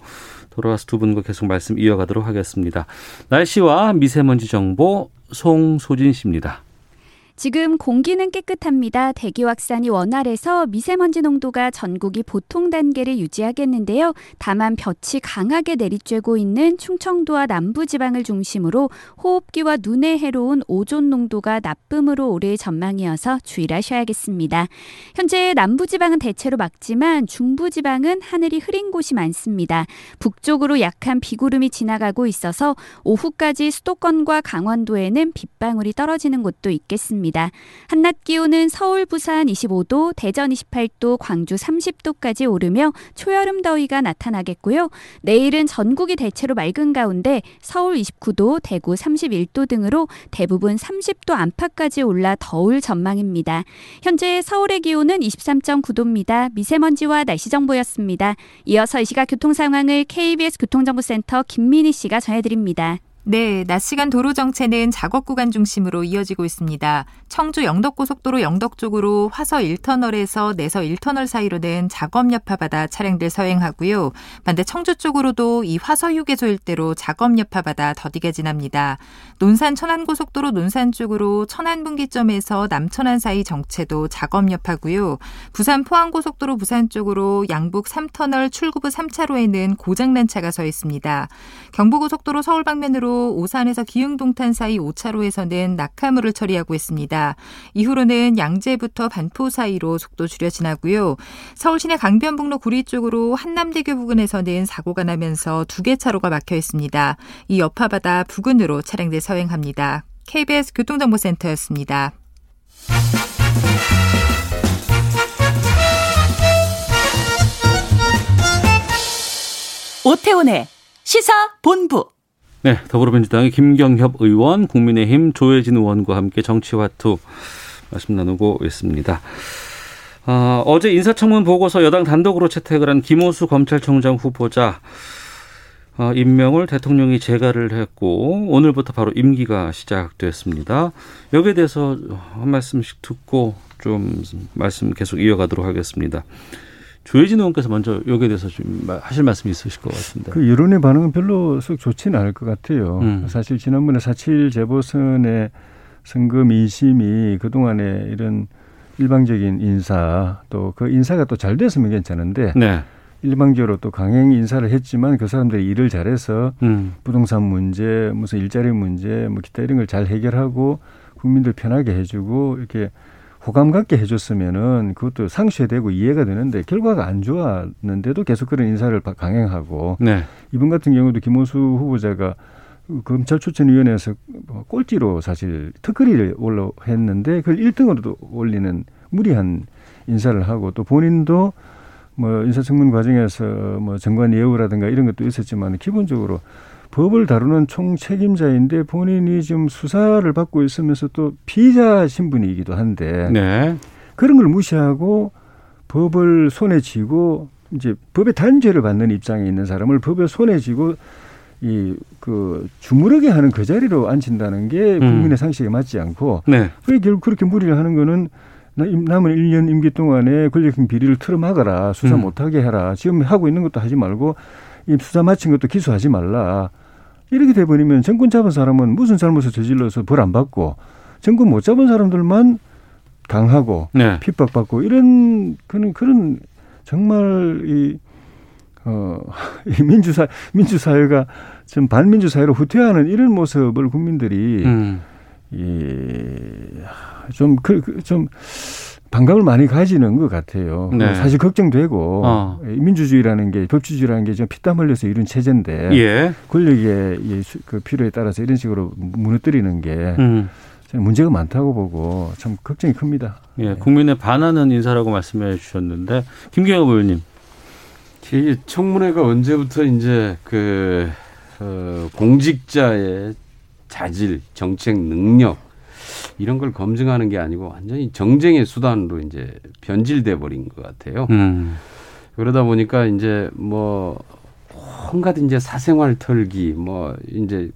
돌아와서 두 분과 계속 말씀 이어가도록 하겠습니다. 날씨와 미세먼지 정보 송소진 씨입니다. 지금 공기는 깨끗합니다. 대기 확산이 원활해서 미세먼지 농도가 전국이 보통 단계를 유지하겠는데요. 다만 볕이 강하게 내리쬐고 있는 충청도와 남부 지방을 중심으로 호흡기와 눈에 해로운 오존 농도가 나쁨으로 오를 전망이어서 주의를 하셔야겠습니다. 현재 남부 지방은 대체로 맑지만 중부 지방은 하늘이 흐린 곳이 많습니다. 북쪽으로 약한 비구름이 지나가고 있어서 오후까지 수도권과 강원도에는 빗방울이 떨어지는 곳도 있겠습니다. 있습니다. 한낮 기온은 서울, 부산 25도, 대전 28도, 광주 30도까지 오르며 초여름 더위가 나타나겠고요. 내일은 전국이 대체로 맑은 가운데 서울 29도, 대구 31도 등으로 대부분 30도 안팎까지 올라 더울 전망입니다. 현재 서울의 기온은 23.9도입니다. 미세먼지와 날씨 정보였습니다. 이어서 이 시각 교통 상황을 KBS 교통정보센터 김민희 씨가 전해드립니다. 네, 낮 시간 도로 정체는 작업 구간 중심으로 이어지고 있습니다. 청주 영덕고속도로 영덕 쪽으로 화서 1터널에서 내서 1터널 사이로는 작업 여파받아 차량들 서행하고요. 반대 청주 쪽으로도 이 화서 휴게소 일대로 작업 여파받아 더디게 지납니다. 논산 천안고속도로 논산 쪽으로 천안 분기점에서 남천안 사이 정체도 작업 여파고요. 부산 포항고속도로 부산 쪽으로 양북 3터널 출구부 3차로에는 고장난 차가 서 있습니다. 경부고속도로 서울 방면으로 오산에서 기흥동탄 사이 5차로에서는 낙하물을 처리하고 있습니다. 이후로는 양재부터 반포 사이로 속도 줄여 지나고요. 서울 시내 강변북로 구리 쪽으로 한남대교 부근에서는 사고가 나면서 두 개 차로가 막혀 있습니다. 이 여파바다 부근으로 차량들 서행합니다. KBS 교통정보센터였습니다. 오태훈의 시사 본부 네, 더불어민주당의 김경협 의원, 국민의힘 조혜진 의원과 함께 정치화투 말씀 나누고 있습니다. 어, 어제 인사청문 보고서 여당 단독으로 채택을 한 김호수 검찰총장 후보자 어, 임명을 대통령이 재가를 했고 오늘부터 바로 임기가 시작됐습니다. 여기에 대해서 한 말씀씩 듣고 좀 말씀 계속 이어가도록 하겠습니다. 조혜진 의원께서 먼저 여기에 대해서 좀 하실 말씀이 있으실 것 같습니다. 그 여론의 반응은 별로 썩 좋지는 않을 것 같아요. 음. 사실 지난번에 사칠 재보선의 선거 민심이 그동안에 이런 일방적인 인사 또 그 인사가 또 잘 됐으면 괜찮은데 네. 일방적으로 또 강행 인사를 했지만 그 사람들이 일을 잘해서 음. 부동산 문제, 무슨 일자리 문제, 뭐 기타 이런 걸 잘 해결하고 국민들 편하게 해주고 이렇게 호감 갖게 해줬으면은 그것도 상쇄되고 이해가 되는데 결과가 안 좋았는데도 계속 그런 인사를 강행하고 네. 이번 같은 경우도 김호수 후보자가 검찰 추천위원회에서 꼴찌로 사실 특허리를 올라 했는데 그걸 1등으로도 올리는 무리한 인사를 하고 또 본인도 뭐 인사청문 과정에서 뭐 정관 예우라든가 이런 것도 있었지만 기본적으로 법을 다루는 총책임자인데 본인이 지금 수사를 받고 있으면서 또 피의자 신분이기도 한데 네. 그런 걸 무시하고 법을 손에 쥐고 이제 법의 단죄를 받는 입장에 있는 사람을 법에 손에 쥐고 이 그 주무르게 하는 그 자리로 앉힌다는 게 음. 국민의 상식에 맞지 않고 네. 왜 결국 그렇게 무리를 하는 거는 남은 1년 임기 동안에 권력형 비리를 틀어막아라 수사 음. 못하게 해라 지금 하고 있는 것도 하지 말고 이 수사 마친 것도 기소하지 말라 이렇게 돼버리면 정권 잡은 사람은 무슨 잘못을 저질러서 벌 안 받고 정권 못 잡은 사람들만 강하고 네. 핍박받고 이런 그런 그런 정말 이 어, (laughs) 이 민주사 민주사회가 좀 반민주 사회로 후퇴하는 이런 모습을 국민들이 음. 이 좀 그좀 그, 좀 반감을 많이 가지는 것 같아요. 네. 사실 걱정되고 어. 민주주의라는 게 법치주의라는 게좀 피땀 흘려서 이룬 체제인데 예. 권력의 그 필요에 따라서 이런 식으로 무너뜨리는 게 음. 문제가 많다고 보고 참 걱정이 큽니다. 예, 국민의 반하는 인사라고 말씀해 주셨는데 김경호 의원님. 이 청문회가 언제부터 이제 그 어, 공직자의 자질, 정책 능력 이런 걸 검증하는 게 아니고 완전히 정쟁의 수단으로 이제 변질돼 버린 것 같아요. 음. 그러다 보니까 이제 뭐 온갖 이제 사생활 털기 뭐 이제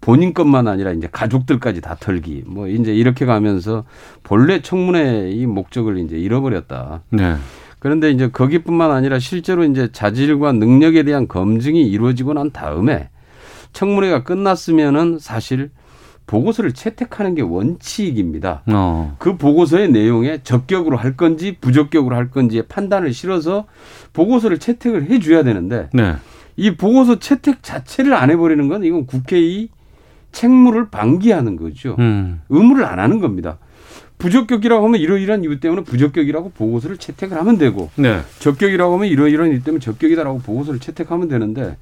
본인 것만 아니라 이제 가족들까지 다 털기 뭐 이제 이렇게 가면서 본래 청문회의 목적을 이제 잃어버렸다. 네. 그런데 이제 거기뿐만 아니라 실제로 이제 자질과 능력에 대한 검증이 이루어지고 난 다음에 청문회가 끝났으면은 사실 보고서를 채택하는 게 원칙입니다. 어. 그 보고서의 내용에 적격으로 할 건지 부적격으로 할 건지의 판단을 실어서 보고서를 채택을 해줘야 되는데 네. 이 보고서 채택 자체를 안 해버리는 건 이건 국회의 책무를 방기하는 거죠. 음. 의무를 안 하는 겁니다. 부적격이라고 하면 이러이러한 이유 때문에 부적격이라고 보고서를 채택을 하면 되고 네. 적격이라고 하면 이러이러한 이유 때문에 적격이다라고 보고서를 채택하면 되는데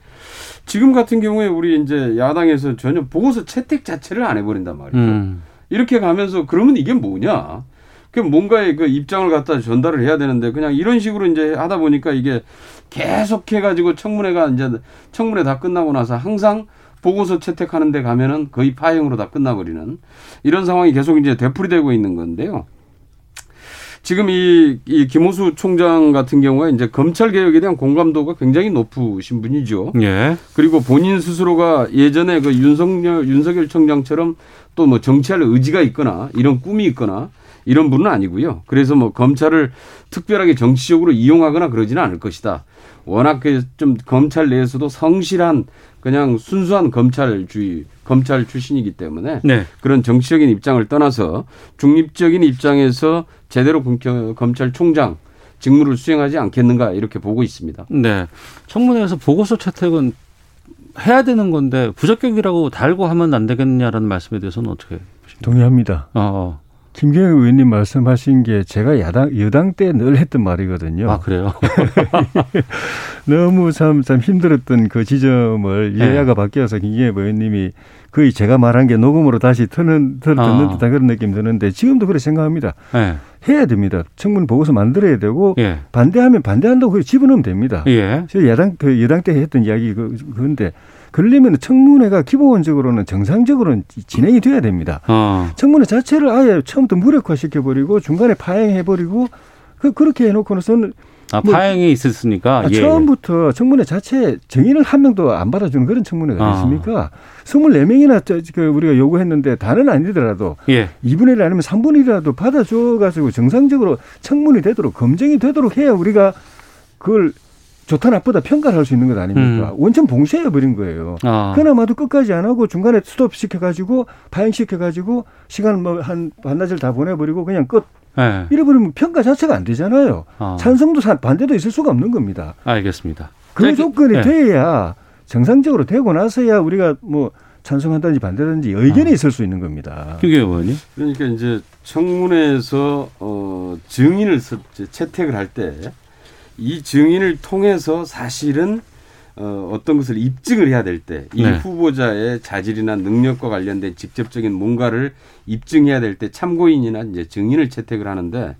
지금 같은 경우에 우리 이제 야당에서 전혀 보고서 채택 자체를 안 해버린단 말이죠. 음. 이렇게 가면서 그러면 이게 뭐냐? 그 뭔가의 그 입장을 갖다 전달을 해야 되는데 그냥 이런 식으로 이제 하다 보니까 이게 계속 해 가지고 청문회가 이제 청문회 다 끝나고 나서 항상 보고서 채택하는 데 가면은 거의 파행으로 다 끝나버리는 이런 상황이 계속 이제 되풀이되고 있는 건데요. 지금 이, 이 김호수 총장 같은 경우에 이제 검찰 개혁에 대한 공감도가 굉장히 높으신 분이죠. 예. 그리고 본인 스스로가 예전에 그 윤석열, 윤석열 총장처럼 또 뭐 정치할 의지가 있거나 이런 꿈이 있거나 이런 분은 아니고요. 그래서 뭐 검찰을 특별하게 정치적으로 이용하거나 그러지는 않을 것이다. 워낙 그좀 검찰 내에서도 성실한 그냥 순수한 검찰주의 검찰 출신이기 때문에 네. 그런 정치적인 입장을 떠나서 중립적인 입장에서 제대로 검- 검찰총장 직무를 수행하지 않겠는가 이렇게 보고 있습니다. 네. 청문회에서 보고서 채택은 해야 되는 건데 부적격이라고 달고 하면 안 되겠냐라는 말씀에 대해서는 어떻게 보십니까? 동의합니다. 어. 김경희 의원님 말씀하신 게 제가 야당 여당 때 늘 했던 말이거든요. 아 그래요? (laughs) 너무 참, 참 힘들었던 그 지점을 네. 여야가 바뀌어서 김경희 의원님이 거의 제가 말한 게 녹음으로 다시 트는, 트- 듣는 아. 듯한 그런 느낌 드는데 지금도 그렇게 생각합니다. 네. 해야 됩니다. 청문 보고서 만들어야 되고 예. 반대하면 반대한다고 집어넣으면 됩니다. 예. 저 야당 그 여당 때 했던 이야기 그 그런데 그러려면 청문회가 기본적으로는 정상적으로는 진행이 돼야 됩니다. 어. 청문회 자체를 아예 처음부터 무력화시켜 버리고 중간에 파행해 버리고 그 그렇게 해놓고는 아 뭐- 파행이 있었으니까 아, 예. 처음부터 청문회 자체 정인을 한 명도 안 받아주는 그런 청문회가 아. 됐습니까? 24명이나 저, 그 우리가 요구했는데 다는 아니더라도 예. 2분의 1 아니면 3분의 1이라도 받아줘가지고 정상적으로 청문이 되도록 검증이 되도록 해야 우리가 그걸 좋다 나쁘다 평가를 할 수 있는 것 아닙니까? 음. 원천 봉쇄해버린 거예요. 아. 그나마도 끝까지 안 하고 중간에 스톱 시켜가지고 파행시켜가지고 시간 뭐 한 반나절 다 보내버리고 그냥 끝. 예. 이래버리면 평가 자체가 안 되잖아요. 아. 찬성도 사- 반대도 있을 수가 없는 겁니다. 알겠습니다. 그 짧게- 조건이 예. 돼야 정상적으로 되고 나서야 우리가 뭐 찬성한다든지 반대든지 의견이 아. 있을 수 있는 겁니다. 김경희 의원님. 그러니까 이제 청문회에서 어 증인을 채택을 할 때 이 증인을 통해서 사실은 어 어떤 것을 입증을 해야 될 때이 네. 후보자의 자질이나 능력과 관련된 직접적인 뭔가를 입증해야 될 때 참고인이나 이제 증인을 채택을 하는데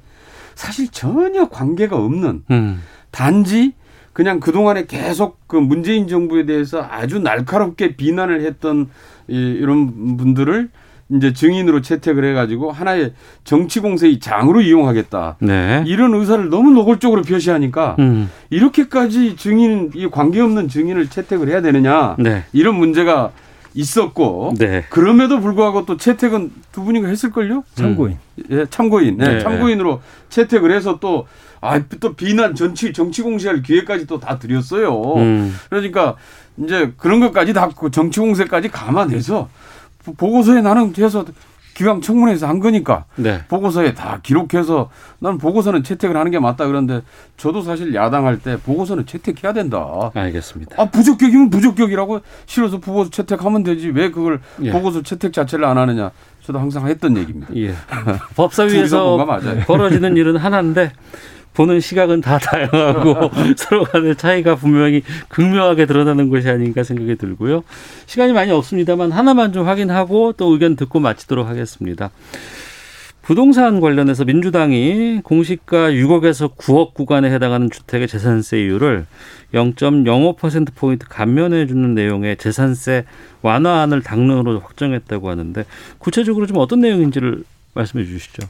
사실 전혀 관계가 없는 음. 단지 그냥 그동안에 계속 그 문재인 정부에 대해서 아주 날카롭게 비난을 했던 이, 이런 분들을 이제 증인으로 채택을 해가지고 하나의 정치 공세의 장으로 이용하겠다. 네. 이런 의사를 너무 노골적으로 표시하니까 음. 이렇게까지 증인, 이 관계없는 증인을 채택을 해야 되느냐. 네. 이런 문제가 있었고. 네. 그럼에도 불구하고 또 채택은 두 분이가 했을걸요? 참고인. 예, 참고인. 네, 네. 참고인으로 채택을 해서 또, 아, 또 비난, 정치, 정치 공세할 기회까지 또 다 드렸어요. 음. 그러니까 이제 그런 것까지 다그 정치 공세까지 감안해서 보- 보고서에 나는 해서 기왕 청문회에서 한 거니까 네. 보고서에 다 기록해서 난 보고서는 채택을 하는 게 맞다 그런데 저도 사실 야당할 때 보고서는 채택해야 된다. 알겠습니다. 아 부적격이면 부적격이라고 실어서 보고서 채택하면 되지 왜 그걸 예. 보고서 채택 자체를 안 하느냐 저도 항상 했던 얘기입니다. 예. 법사위에서. (laughs) 벌어지는 일은 하나인데 보는 시각은 다 다양하고 (laughs) 서로 간의 차이가 분명히 극명하게 드러나는 것이 아닌가 생각이 들고요. 시간이 많이 없습니다만 하나만 좀 확인하고 또 의견 듣고 마치도록 하겠습니다. 부동산 관련해서 민주당이 공시가 6억에서 9억 구간에 해당하는 주택의 재산세율을 0.05%포인트 감면해 주는 내용의 재산세 완화안을 당론으로 확정했다고 하는데 구체적으로 좀 어떤 내용인지를 말씀해 주시죠.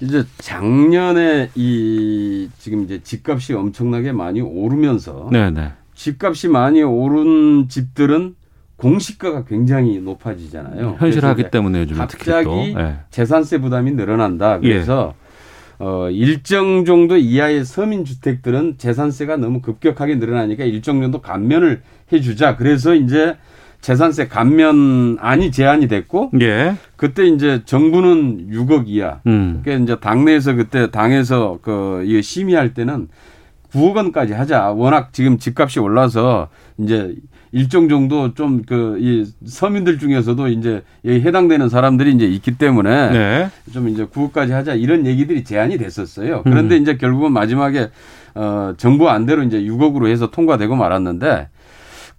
이제 작년에 이 지금 이제 집값이 엄청나게 많이 오르면서 네네. 집값이 많이 오른 집들은 공시가가 굉장히 높아지잖아요. 현실하기 그래서 때문에 요즘 갑자기. 예. 재산세 부담이 늘어난다. 그래서 어 일정 정도 이하의 서민 주택들은 재산세가 너무 급격하게 늘어나니까 일정 정도 감면을 해주자. 그래서 이제 재산세 감면안이 제안이 됐고 예. 그때 이제 정부는 6억 이하. 음. 그러니까 이제 당내에서 그때 당에서 그 이거 심의할 때는 9억 원까지 하자. 워낙 지금 집값이 올라서 이제 일정 정도 좀 그 이 서민들 중에서도 이제 여기 해당되는 사람들이 이제 있기 때문에 네. 좀 이제 9억까지 하자 이런 얘기들이 제안이 됐었어요. 그런데 음. 이제 결국은 마지막에 어 정부 안대로 이제 6억으로 해서 통과되고 말았는데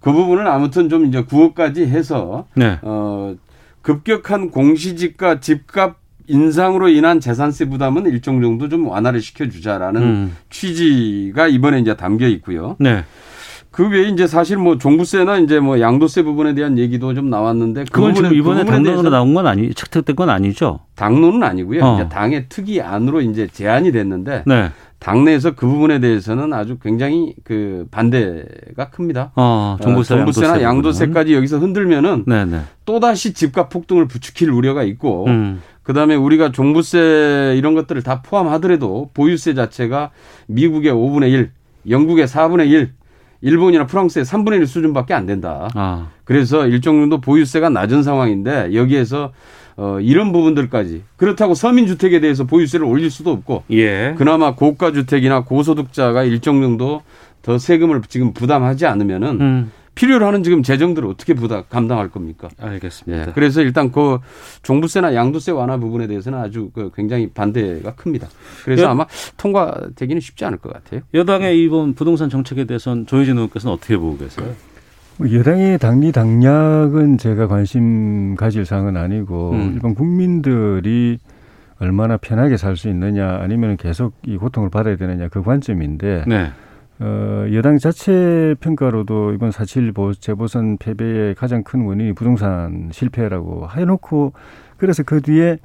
그 부분은 아무튼 좀 이제 9억까지 해서 네. 어 급격한 공시지가 집값 인상으로 인한 재산세 부담은 일정 정도 좀 완화를 시켜주자라는 음. 취지가 이번에 이제 담겨 있고요. 네. 그 외에 이제 사실 뭐 종부세나 이제 뭐 양도세 부분에 대한 얘기도 좀 나왔는데 그 그건 지금 부분에- 이번에 그 당론으로 나온 건 아니, 채택된 건 아니죠? 당론은 아니고요. 어. 이제 당의 특위 안으로 이제 제안이 됐는데 네. 당내에서 그 부분에 대해서는 아주 굉장히 그 반대가 큽니다. 어, 종부세, 어, 종부세나 양도세 양도세 까지 여기서 흔들면은 네네. 또 다시 집값 폭등을 부추길 우려가 있고 음. 그다음에 우리가 종부세 이런 것들을 다 포함하더라도 보유세 자체가 미국의 5분의 1, 영국의 4분의 1, 일본이나 프랑스의 3분의 1 수준밖에 안 된다. 아. 그래서 일정 정도 보유세가 낮은 상황인데 여기에서 어 이런 부분들까지 그렇다고 서민 주택에 대해서 보유세를 올릴 수도 없고 예. 그나마 고가 주택이나 고소득자가 일정 정도 더 세금을 지금 부담하지 않으면은 음. 필요로 하는 지금 재정들을 어떻게 부담 감당할 겁니까? 알겠습니다. 예, 그래서 일단 그 종부세나 양도세 완화 부분에 대해서는 아주 그 굉장히 반대가 큽니다. 그래서 예. 아마 통과되기는 쉽지 않을 것 같아요. 여당의 이번 부동산 정책에 대해서는 조혜진 의원께서는 어떻게 보고 계세요? 뭐 여당의 당리 당략은 제가 관심 가질 사항은 아니고 음. 일반 국민들이 얼마나 편하게 살 수 있느냐 아니면 계속 이 고통을 받아야 되느냐 그 관점인데 네. 어, 여당 자체 평가로도 이번 4.7 재보선 패배의 가장 큰 원인이 부동산 실패라고 해놓고 그래서 그 뒤에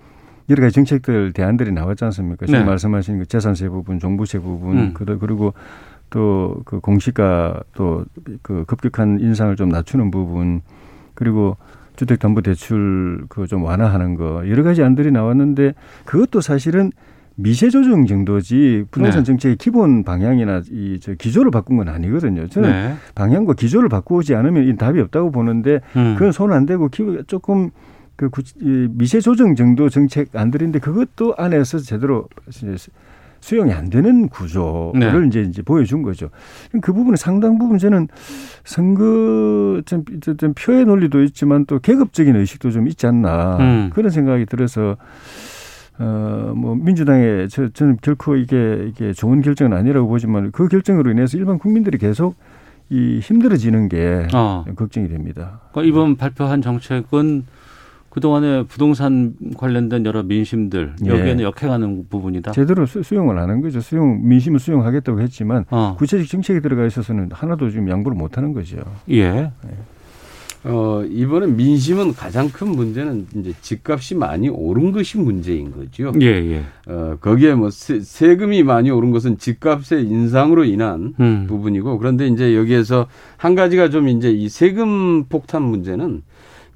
여러 가지 정책들 대안들이 나왔지 않습니까? 지금 네. 말씀하신 그 재산세 부분, 종부세 부분, 음. 그 그리고 또 그 공시가 또 그 급격한 인상을 좀 낮추는 부분, 그리고 주택담보대출 그 좀 완화하는 거 여러 가지 안들이 나왔는데 그것도 사실은 미세 조정 정도지 부동산 네. 정책의 기본 방향이나 이 저 기조를 바꾼 건 아니거든요. 저는 네. 방향과 기조를 바꾸지 않으면 이 답이 없다고 보는데 음. 그건 손 안 대고 기 조금 그 미세 조정 정도 정책 안들인데 그것도 안에서 제대로 수용이 안 되는 구조를 네. 이제 이제 보여준 거죠. 그 부분은 상당 부분 저는 선거 좀, 좀 표의 논리도 있지만 또 계급적인 의식도 좀 있지 않나 음. 그런 생각이 들어서 어, 뭐, 민주당의, 저, 저는 결코 이게, 이게 좋은 결정은 아니라고 보지만 그 결정으로 인해서 일반 국민들이 계속 이 힘들어지는 게 어. 걱정이 됩니다. 그러니까 이번 발표한 정책은 그동안에 부동산 관련된 여러 민심들 예. 여기에는 역행하는 부분이다. 제대로 수, 안한 거죠. 수용, 민심을 수용하겠다고 했지만 어. 구체적 정책이 들어가 있어서는 하나도 지금 양보를 못 하는 거죠. 예. 어, 이번에 민심은 가장 큰 문제는 이제 집값이 많이 오른 것이 문제인 거죠. 예, 예. 어, 거기에 뭐 세, 세금이 많이 오른 것은 집값의 인상으로 인한 음. 부분이고 그런데 이제 여기에서 한 가지가 좀 이제 이 세금 폭탄 문제는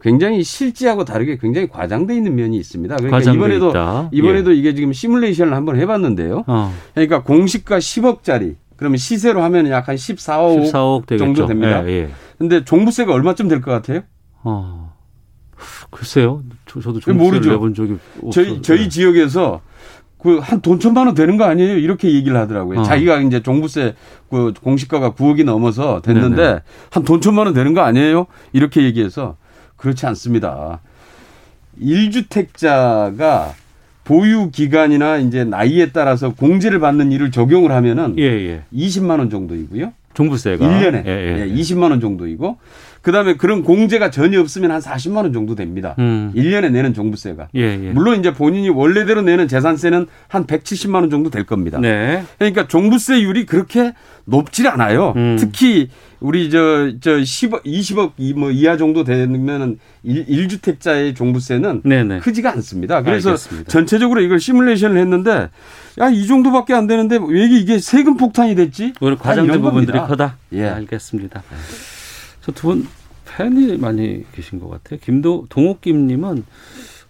굉장히 실제하고 다르게 굉장히 과장돼 있는 면이 있습니다. 그러니까 이번에도 있다. 이번에도 이게 지금 시뮬레이션을 한번 해봤는데요. 어. 그러니까 공시가 10억짜리 그러면 시세로 하면 약 한 14억, 14억 되겠죠. 정도 됩니다. 예, 예. 근데 종부세가 얼마쯤 될 것 같아요? 어. 글쎄요. 저, 그게 종부세를 모르죠. 내본 적이 없어서. 저희 저희 네. 지역에서 그 한 돈 천만 원 되는 거 아니에요? 이렇게 얘기를 하더라고요. 어. 자기가 이제 종부세 그 공시가가 9억이 넘어서 됐는데. 한 돈 천만 원 되는 거 아니에요? 이렇게 얘기해서 그렇지 않습니다. 1주택자가 보유 기간이나 이제 나이에 따라서 공제를 받는 일을 적용을 하면은 예, 예. 20만 원 정도이고요. 종부세가 1년에 예, 예. 예, 20만 원 정도이고 그다음에 그런 공제가 전혀 없으면 한 40만 원 정도 됩니다. 음. 1년에 내는 종부세가. 예, 예. 물론 이제 본인이 원래대로 내는 재산세는 한 170만 원 정도 될 겁니다. 네. 그러니까 종부세율이 그렇게 높질 않아요. 음. 특히 우리 저, 저 10억, 20억 이- 뭐 이하 정도 되면은 1, 주택자의 종부세는 네네. 크지가 않습니다. 그래서 알겠습니다. 전체적으로 이걸 시뮬레이션을 했는데 야, 이 정도밖에 안 되는데 왜 이게 세금 폭탄이 됐지? 오늘 과장된 부분들이 겁니다. 크다. 예. 알겠습니다. 저두분 팬이 많이 계신 것 같아요. 김도 동옥김님은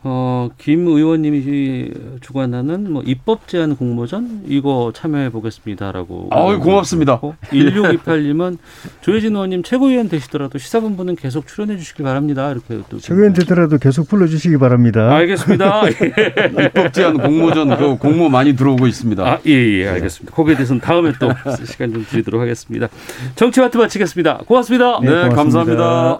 어, 김 의원님이 주관하는 뭐 입법 제한 공모전 이거 참여해 보겠습니다라고. 아유, 고맙습니다. 1628님은 조혜진 의원님 최고위원 되시더라도 시사본부는 계속 출연해 주시길 바랍니다. 이렇게 또. 최고위원 되더라도 계속 불러주시기 바랍니다. 알겠습니다. (laughs) 입법 제한 공모전 그 공모 많이 들어오고 있습니다. 아, 예, 예, 알겠습니다. 거기에 대해서는 다음에 또 시간 좀 드리도록 하겠습니다. 정치와트 마치겠습니다. 고맙습니다. 네, 네 감사합니다.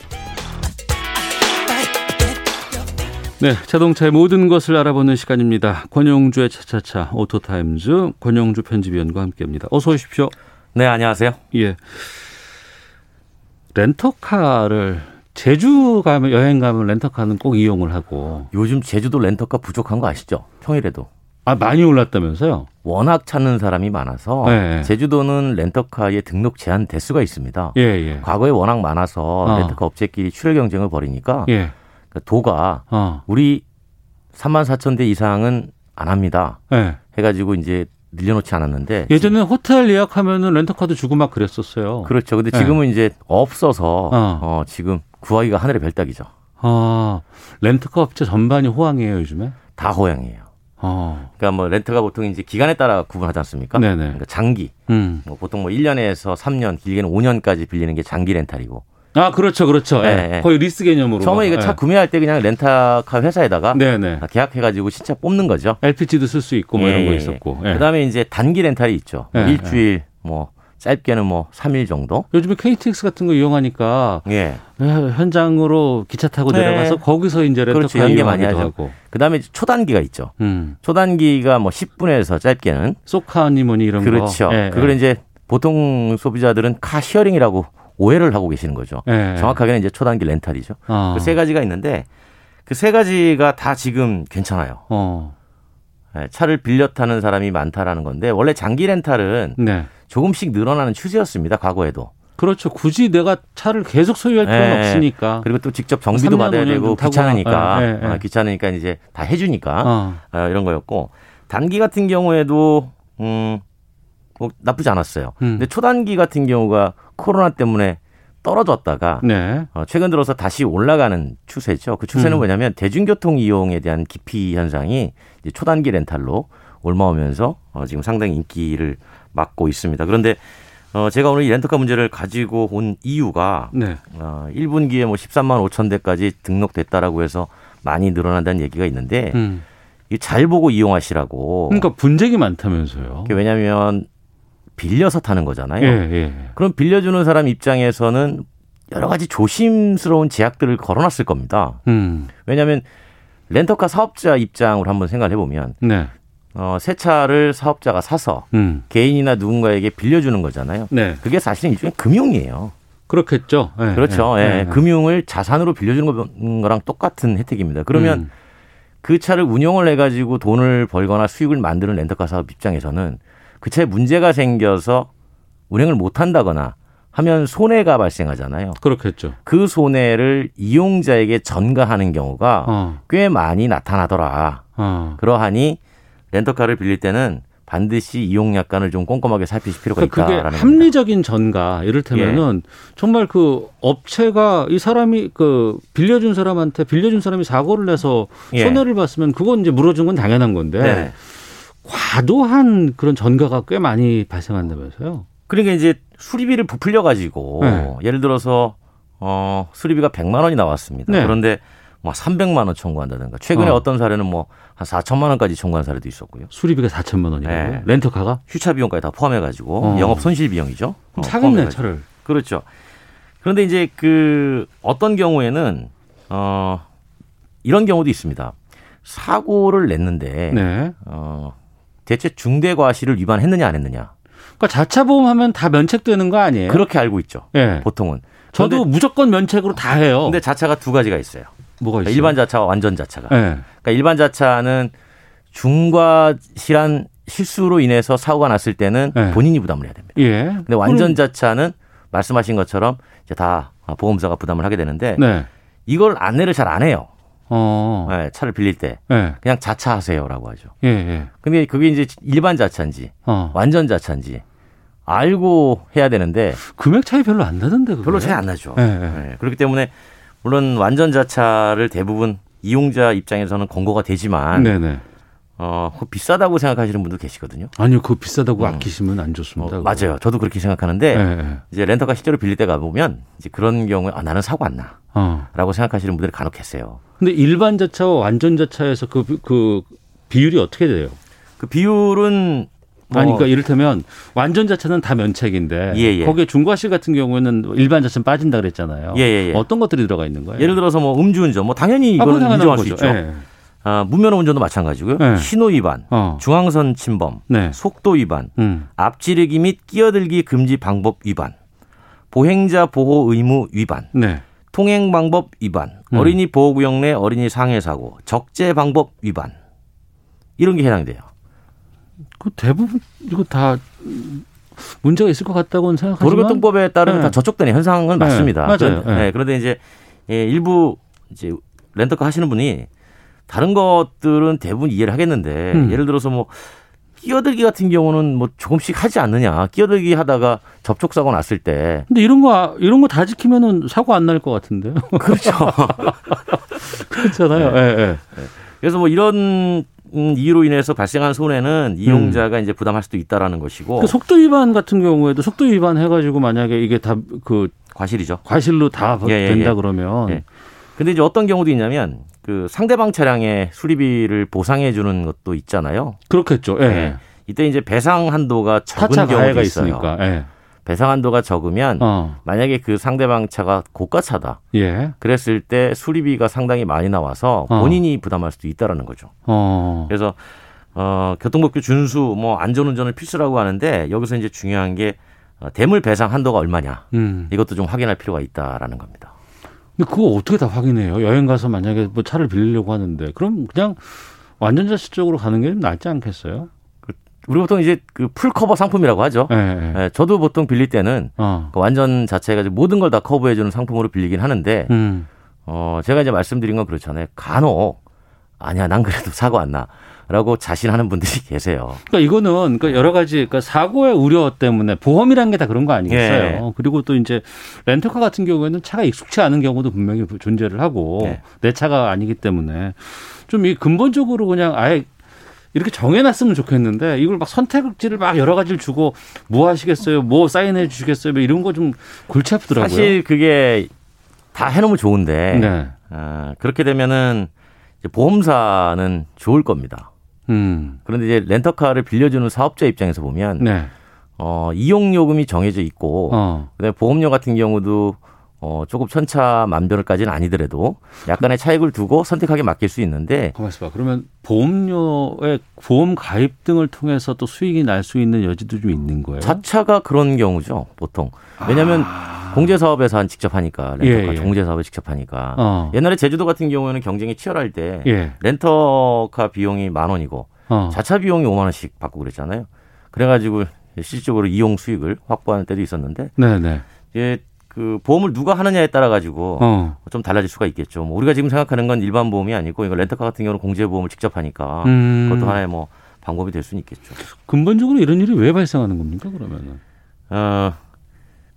네, 자동차의 모든 것을 알아보는 시간입니다. 권용주의 차차차 오토타임즈 권용주 편집위원과 함께합니다. 어서 오십시오. 네, 안녕하세요. 예. 렌터카를 제주 가면 여행 가면 렌터카는 꼭 이용을 하고 요즘 제주도 렌터카 부족한 거 아시죠? 평일에도. 아 많이 올랐다면서요? 워낙 찾는 사람이 많아서 네. 제주도는 렌터카의 등록 제한 대수가 있습니다. 예, 예. 과거에 워낙 많아서 어. 렌터카 업체끼리 출혈 경쟁을 벌이니까 예. 그러니까 도가 어. 우리 3만 4천 대 이상은 안 합니다. 네. 해가지고 이제 늘려놓지 않았는데 예전에 호텔 예약하면은 렌터카도 주고 막 그랬었어요. 그렇죠. 근데 지금은 네. 이제 없어서 어. 어. 지금 구하기가 하늘의 별따기죠. 아 렌터카 업체 전반이 호황이에요 요즘에? 다 호황이에요. 어. 그러니까 뭐 렌트가 보통 이제 기간에 따라 구분하지 않습니까? 네네. 그러니까 장기. 음. 뭐 보통 뭐 1년에서 3년, 길게는 5년까지 빌리는 게 장기 렌탈이고. 아, 그렇죠, 그렇죠. 네, 네. 거의 리스 개념으로. 처음에 이거 차 네. 구매할 때 그냥 렌터카 회사에다가 네네. 계약해가지고 신차 뽑는 거죠. LPG도 쓸 수 있고 뭐 예, 이런 거 있었고. 예. 그다음에 이제 단기 렌탈이 있죠. 뭐 일주일 뭐 짧게는 뭐 3일 정도. 요즘에 KTX 같은 거 이용하니까 예. 현장으로 기차 타고 네. 내려가서 거기서 이제 렌터카 그렇죠. 연계 많이 하고. 그다음에 초단기가 있죠. 음. 초단기가 뭐 10분에서 짧게는 쏘카니 뭐니 이런 그렇죠. 거. 그렇죠. 예, 그걸 이제 보통 소비자들은 car sharing이라고 오해를 하고 계시는 거죠. 네. 정확하게는 이제 초단기 렌탈이죠. 어. 그 세 가지가 있는데 그 세 가지가 다 지금 괜찮아요. 어. 네, 차를 빌려 타는 사람이 많다라는 건데 원래 장기 렌탈은 네. 조금씩 늘어나는 추세였습니다. 과거에도. 그렇죠. 굳이 내가 차를 계속 소유할 필요는 네. 없으니까. 그리고 또 직접 정비도 받아야 되고 귀찮으니까 네, 네. 아, 귀찮으니까 이제 다 해주니까 어. 아, 이런 거였고 단기 같은 경우에도 음. 뭐 나쁘지 않았어요. 음. 근데 초단기 같은 경우가 코로나 때문에 떨어졌다가 네. 어, 최근 들어서 다시 올라가는 추세죠. 그 추세는 음. 뭐냐면 대중교통 이용에 대한 기피 현상이 초단기 렌탈로 올라오면서 어, 지금 상당히 인기를 맡고 있습니다. 그런데 어, 제가 오늘 이 렌터카 문제를 가지고 온 이유가 네. 어, 1분기에 뭐 13만 5천 대까지 등록됐다라고 해서 많이 늘어난다는 얘기가 있는데 음. 잘 보고 이용하시라고. 그러니까 분쟁이 많다면서요. 왜냐하면 빌려서 타는 거잖아요. 예, 예. 그럼 빌려주는 사람 입장에서는 여러 가지 조심스러운 제약들을 걸어놨을 겁니다. 음. 왜냐하면 렌터카 사업자 입장으로 한번 생각을 해보면 네. 어, 새 차를 사업자가 사서 음. 개인이나 누군가에게 빌려주는 거잖아요. 네. 그게 사실은 일종의 금융이에요. 그렇겠죠. 네, 그렇죠. 예, 네, 금융을 자산으로 빌려주는 거랑 똑같은 혜택입니다. 그러면 음. 그 차를 운영을 해가지고 돈을 벌거나 수익을 만드는 렌터카 사업 입장에서는 그 차에 문제가 생겨서 운행을 못 한다거나 하면 손해가 발생하잖아요. 그렇겠죠. 그 손해를 이용자에게 전가하는 경우가 어. 꽤 많이 나타나더라. 어. 그러하니 렌터카를 빌릴 때는 반드시 이용 약관을 좀 꼼꼼하게 살피실 필요가 그러니까 있다라는 그게 합리적인 전가 이를테면은 예. 정말 그 업체가 이 사람이 그 빌려준 사람한테 빌려준 사람이 사고를 내서 예. 손해를 봤으면 그건 이제 물어준 건 당연한 건데 네. 과도한 그런 전가가 꽤 많이 발생한다면서요? 그러니까 이제 수리비를 부풀려 가지고 네. 예를 들어서 어 수리비가 100만 원이 나왔습니다. 네. 그런데 뭐 300만 원 청구한다든가 최근에 어. 떤 사례는 뭐 한 4천만 원까지 청구한 사례도 있었고요. 수리비가 4천만 원이라고 네. 렌터카가 휴차 비용까지 다 포함해 가지고 어. 영업 손실 비용이죠. 어, 사겠네 차를. 그렇죠. 그런데 이제 그 어떤 경우에는 어 이런 경우도 있습니다. 사고를 냈는데 네. 어 대체 중대과실을 위반했느냐 안 했느냐. 그러니까 자차 보험하면 다 면책되는 거 아니에요? 그렇게 알고 있죠. 네. 보통은. 저도 무조건 면책으로 다 해요. 근데 자차가 두 가지가 있어요. 뭐가 그러니까 있어요? 일반 자차와 완전 자차가. 네. 그러니까 일반 자차는 중과실한 실수로 인해서 사고가 났을 때는 네. 본인이 부담을 해야 됩니다. 예. 근데 완전 자차는 말씀하신 것처럼 이제 다 보험사가 부담을 하게 되는데 네. 이걸 안내를 잘 안 해요. 어. 네, 차를 빌릴 때 예. 그냥 자차 하세요라고 하죠. 예, 예. 근데 그게 이제 일반 자차인지 어. 완전 자차인지 알고 해야 되는데 금액 차이 별로 안 나던데 그게. 별로 차이 안 나죠. 예, 예. 네, 그렇기 때문에 물론 완전 자차를 대부분 이용자 입장에서는 권고가 되지만 네, 네. 어, 비싸다고 생각하시는 분도 계시거든요. 아니요, 그거 비싸다고 아끼시면 안 좋습니다. 어, 맞아요. 저도 그렇게 생각하는데 예, 예. 이제 렌터카 실제로 빌릴 때 가보면 이제 그런 경우에 아, 나는 사고 안 나. 어. 라고 생각하시는 분들이 간혹 계세요. 근데 일반 자차와 완전 자차에서 그, 그 비율이 어떻게 돼요? 그 비율은 뭐 아니, 그러니까 이를테면 완전 자차는 다 면책인데 예, 예. 거기에 중과실 같은 경우에는 일반 자차는 빠진다 그랬잖아요. 예, 예, 예. 어떤 것들이 들어가 있는 거예요? 예를 들어서 뭐 음주운전, 뭐 당연히 아, 이거는 당연한 인정할 수 거죠. 있죠. 예. 아, 무면허 운전도 마찬가지고요. 예. 신호 위반, 어. 중앙선 침범, 네. 속도 위반, 음. 앞지르기 및 끼어들기 금지 방법 위반, 보행자 보호 의무 위반, 네. 통행 방법 위반, 음. 어린이 보호구역 내 어린이 상해 사고, 적재 방법 위반 이런 게 해당돼요. 그 대부분 이거 다 문제가 있을 것 같다고는 생각하지만 도로교통법에 따르면 네. 다 저촉되는 현상은 네, 맞습니다. 맞아요. 그런데, 네. 네, 그런데 이제 예, 일부 이제 렌터카 하시는 분이 다른 것들은 대부분 이해를 하겠는데 음. 예를 들어서 뭐 끼어들기 같은 경우는 뭐 조금씩 하지 않느냐. 끼어들기 하다가 접촉 사고 났을 때 근데 이런 거 이런 거 다 지키면은 사고 안 날 것 같은데요. (laughs) 그렇죠. (laughs) 그렇잖아요. 네. 예, 예. 그래서 뭐 이런 음, 이유로 인해서 발생한 손해는 이용자가 이제 부담할 수도 있다라는 것이고 그 속도 위반 같은 경우에도 속도 위반 해가지고 만약에 이게 다 그 과실이죠. 과실로 다 예, 예, 된다 예. 그러면 예. 근데 이제 어떤 경우도 있냐면 그 상대방 차량의 수리비를 보상해 주는 것도 있잖아요. 그렇겠죠. 예. 예. 이때 이제 배상 한도가 적은 가해가 있어요. 있으니까. 예. 배상 한도가 적으면 어. 만약에 그 상대방 차가 고가차다. 예. 그랬을 때 수리비가 상당히 많이 나와서 어. 본인이 부담할 수도 있다라는 거죠. 어. 그래서 어, 교통법규 준수, 뭐 안전운전을 필수라고 하는데 여기서 이제 중요한 게 어, 대물 배상 한도가 얼마냐. 음. 이것도 좀 확인할 필요가 있다라는 겁니다. 근데 그거 어떻게 다 확인해요? 여행 가서 만약에 뭐 차를 빌리려고 하는데 그럼 그냥 완전 자차 쪽으로 가는 게 낫지 않겠어요? 우리 보통 이제 그 full cover 상품이라고 하죠. 예, 예. 예, 저도 보통 빌릴 때는 어. 그 완전 자차가 모든 걸 다 커버해주는 상품으로 빌리긴 하는데, 음. 어, 제가 이제 말씀드린 건 그렇잖아요. 간혹, 아니야, 난 그래도 사고 안 나. 라고 자신하는 분들이 (laughs) 계세요. 그러니까 이거는 그러니까 여러 가지 그러니까 사고의 우려 때문에 보험이라는 게 다 그런 거 아니겠어요? 예. 그리고 또 이제 렌터카 같은 경우에는 차가 익숙치 않은 경우도 분명히 존재를 하고 네. 내 차가 아니기 때문에 좀 이 근본적으로 그냥 아예 이렇게 정해놨으면 좋겠는데 이걸 막 선택지를 막 여러 가지를 주고 뭐 하시겠어요? 뭐 사인해 주시겠어요? 뭐 이런 거 좀 골치 아프더라고요. 사실 그게 다 해놓으면 좋은데, 네. 어, 그렇게 되면은 보험사는 좋을 겁니다. 음. 그런데 이제 렌터카를 빌려주는 사업자 입장에서 보면, 네. 어, 이용 요금이 정해져 있고, 어. 그다음에 보험료 같은 경우도 어, 조금 천차만별까지는 아니더라도 약간의 차익을 두고 선택하게 맡길 수 있는데 있어봐. 그러면 보험료의 보험 가입 등을 통해서 또 수익이 날 수 있는 여지도 좀 있는 거예요. 자차가 그런 경우죠 보통 왜냐하면 공제 사업에서 한 직접 하니까 렌터카 아. 예, 예. 공제 사업에 직접 하니까 어. 옛날에 제주도 같은 경우에는 경쟁이 치열할 때 예. 렌터카 비용이 만 원이고 어. 자차 비용이 5만 원씩 받고 그랬잖아요. 그래가지고 실질적으로 이용 수익을 확보하는 때도 있었는데 네네. 이제 그 보험을 누가 하느냐에 따라 가지고 어. 좀 달라질 수가 있겠죠. 뭐 우리가 지금 생각하는 건 일반 보험이 아니고 이거 렌터카 같은 경우는 공제 보험을 직접 하니까 음. 그것도 하나의 뭐 방법이 될 수는 있겠죠. 근본적으로 이런 일이 왜 발생하는 겁니까 그러면은? 어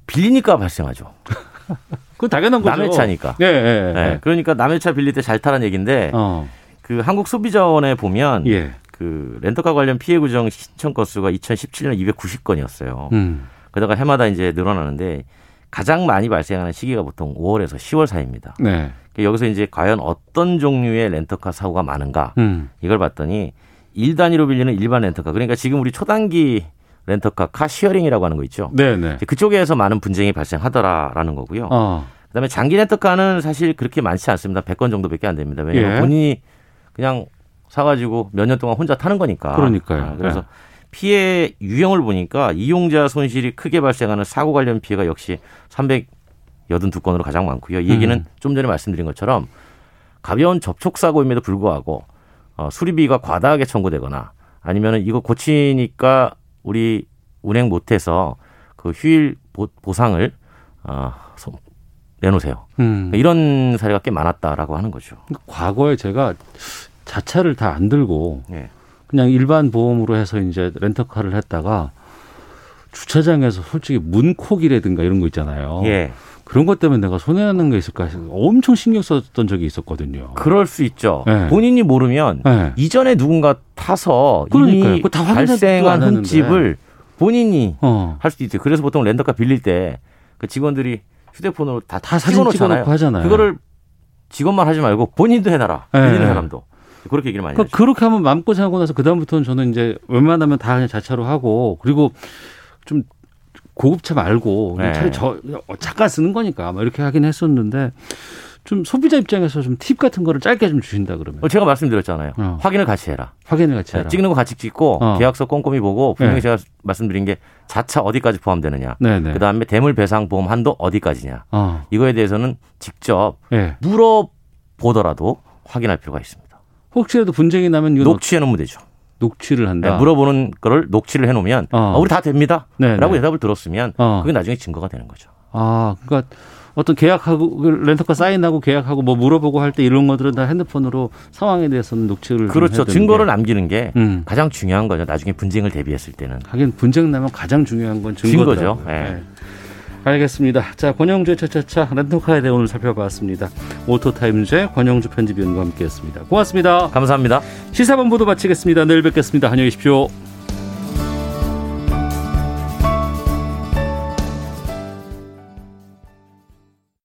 빌리니까 발생하죠. (laughs) 그 당연한 거죠. 남의 차니까. 예, 예, 예. 네, 그러니까 남의 차 빌릴 때 잘 타라는 얘기인데 어. 그 한국 소비자원에 보면 예. 그 렌터카 관련 피해 구제 신청 건수가 2017년 290건이었어요. 음. 그러다가 해마다 이제 늘어나는데 가장 많이 발생하는 시기가 보통 5월에서 10월 사이입니다. 네. 여기서 이제 과연 어떤 종류의 렌터카 사고가 많은가 음. 이걸 봤더니 1 단위로 빌리는 일반 렌터카 그러니까 지금 우리 초단기 렌터카 car sharing이라고 하는 거 있죠. 네네. 이제 그쪽에서 많은 분쟁이 발생하더라라는 거고요. 어. 그다음에 장기 렌터카는 사실 그렇게 많지 않습니다. 100건 정도밖에 안 됩니다. 왜냐하면 예. 본인이 그냥 사가지고 몇 년 동안 혼자 타는 거니까. 그러니까요. 아, 그래서 네. 피해 유형을 보니까 이용자 손실이 크게 발생하는 사고 관련 피해가 역시 382건으로 가장 많고요. 이 얘기는 음. 좀 전에 말씀드린 것처럼 가벼운 접촉 사고임에도 불구하고 어, 수리비가 과다하게 청구되거나 아니면은 이거 고치니까 우리 운행 못해서 그 휴일 보, 보상을 어, 내놓으세요. 음. 이런 사례가 꽤 많았다라고 하는 거죠. 과거에 제가 자차를 다 안 들고 네. 그냥 일반 보험으로 해서 이제 렌터카를 했다가 주차장에서 솔직히 문콕이라든가 이런 거 있잖아요. 예. 그런 것 때문에 내가 손해나는 게 있을까 해서 엄청 신경 썼던 적이 있었거든요. 그럴 수 있죠. 네. 본인이 모르면 네. 이전에 누군가 타서 그러니까요. 이미 발생한 흠집을 본인이 어. 할 수도 있죠. 그래서 보통 렌터카 빌릴 때 그 직원들이 휴대폰으로 다, 다 사진 찍어놓고 하잖아요. 그거를 직원만 하지 말고 본인도 해놔라. 네. 빌리는 사람도. 그렇게 얘기를 많이 그러니까. 그렇게 하면 마음고생하고 나서 그다음부터는 저는 이제 웬만하면 다 그냥 자차로 하고 그리고 좀 고급차 말고 네. 차라리 저 잠깐 쓰는 거니까 뭐 이렇게 하긴 했었는데 좀 소비자 입장에서 좀 팁 같은 거를 짧게 좀 주신다 그러면. 어, 제가 말씀드렸잖아요. 어. 확인을 같이 해라. 확인을 같이 해라. 네, 찍는 거 같이 찍고 어. 계약서 꼼꼼히 보고 분명히 네. 제가 말씀드린 게 자차 어디까지 포함되느냐. 네네. 네. 그다음에 대물 배상 보험 한도 어디까지냐. 어. 이거에 대해서는 직접 네. 물어보더라도 확인할 필요가 있습니다. 혹시라도 분쟁이 나면 녹취해 놓으면 되죠. 녹취를 한다. 네, 물어보는 거를 녹취를 해놓으면 어. 어, 우리 다 됩니다. 네네. 라고 대답을 들었으면 어. 그게 나중에 증거가 되는 거죠. 아, 그러니까 어떤 계약하고 그 렌터카 사인하고 계약하고 뭐 물어보고 할 때 이런 것들은 다 핸드폰으로 상황에 대해서는 녹취를 그렇죠. 증거를 남기는 게 음. 가장 중요한 거죠. 나중에 분쟁을 대비했을 때는. 하긴 분쟁 나면 가장 중요한 건 증거죠. 네. 네. 알겠습니다. 자, 권영주의 차차차 렌터카에 대해 오늘 살펴봤습니다. 오토타임즈의 권영주 편집위원과 함께했습니다. 고맙습니다. 감사합니다. 시사본부도 마치겠습니다. 내일 뵙겠습니다. 안녕히 계십시오.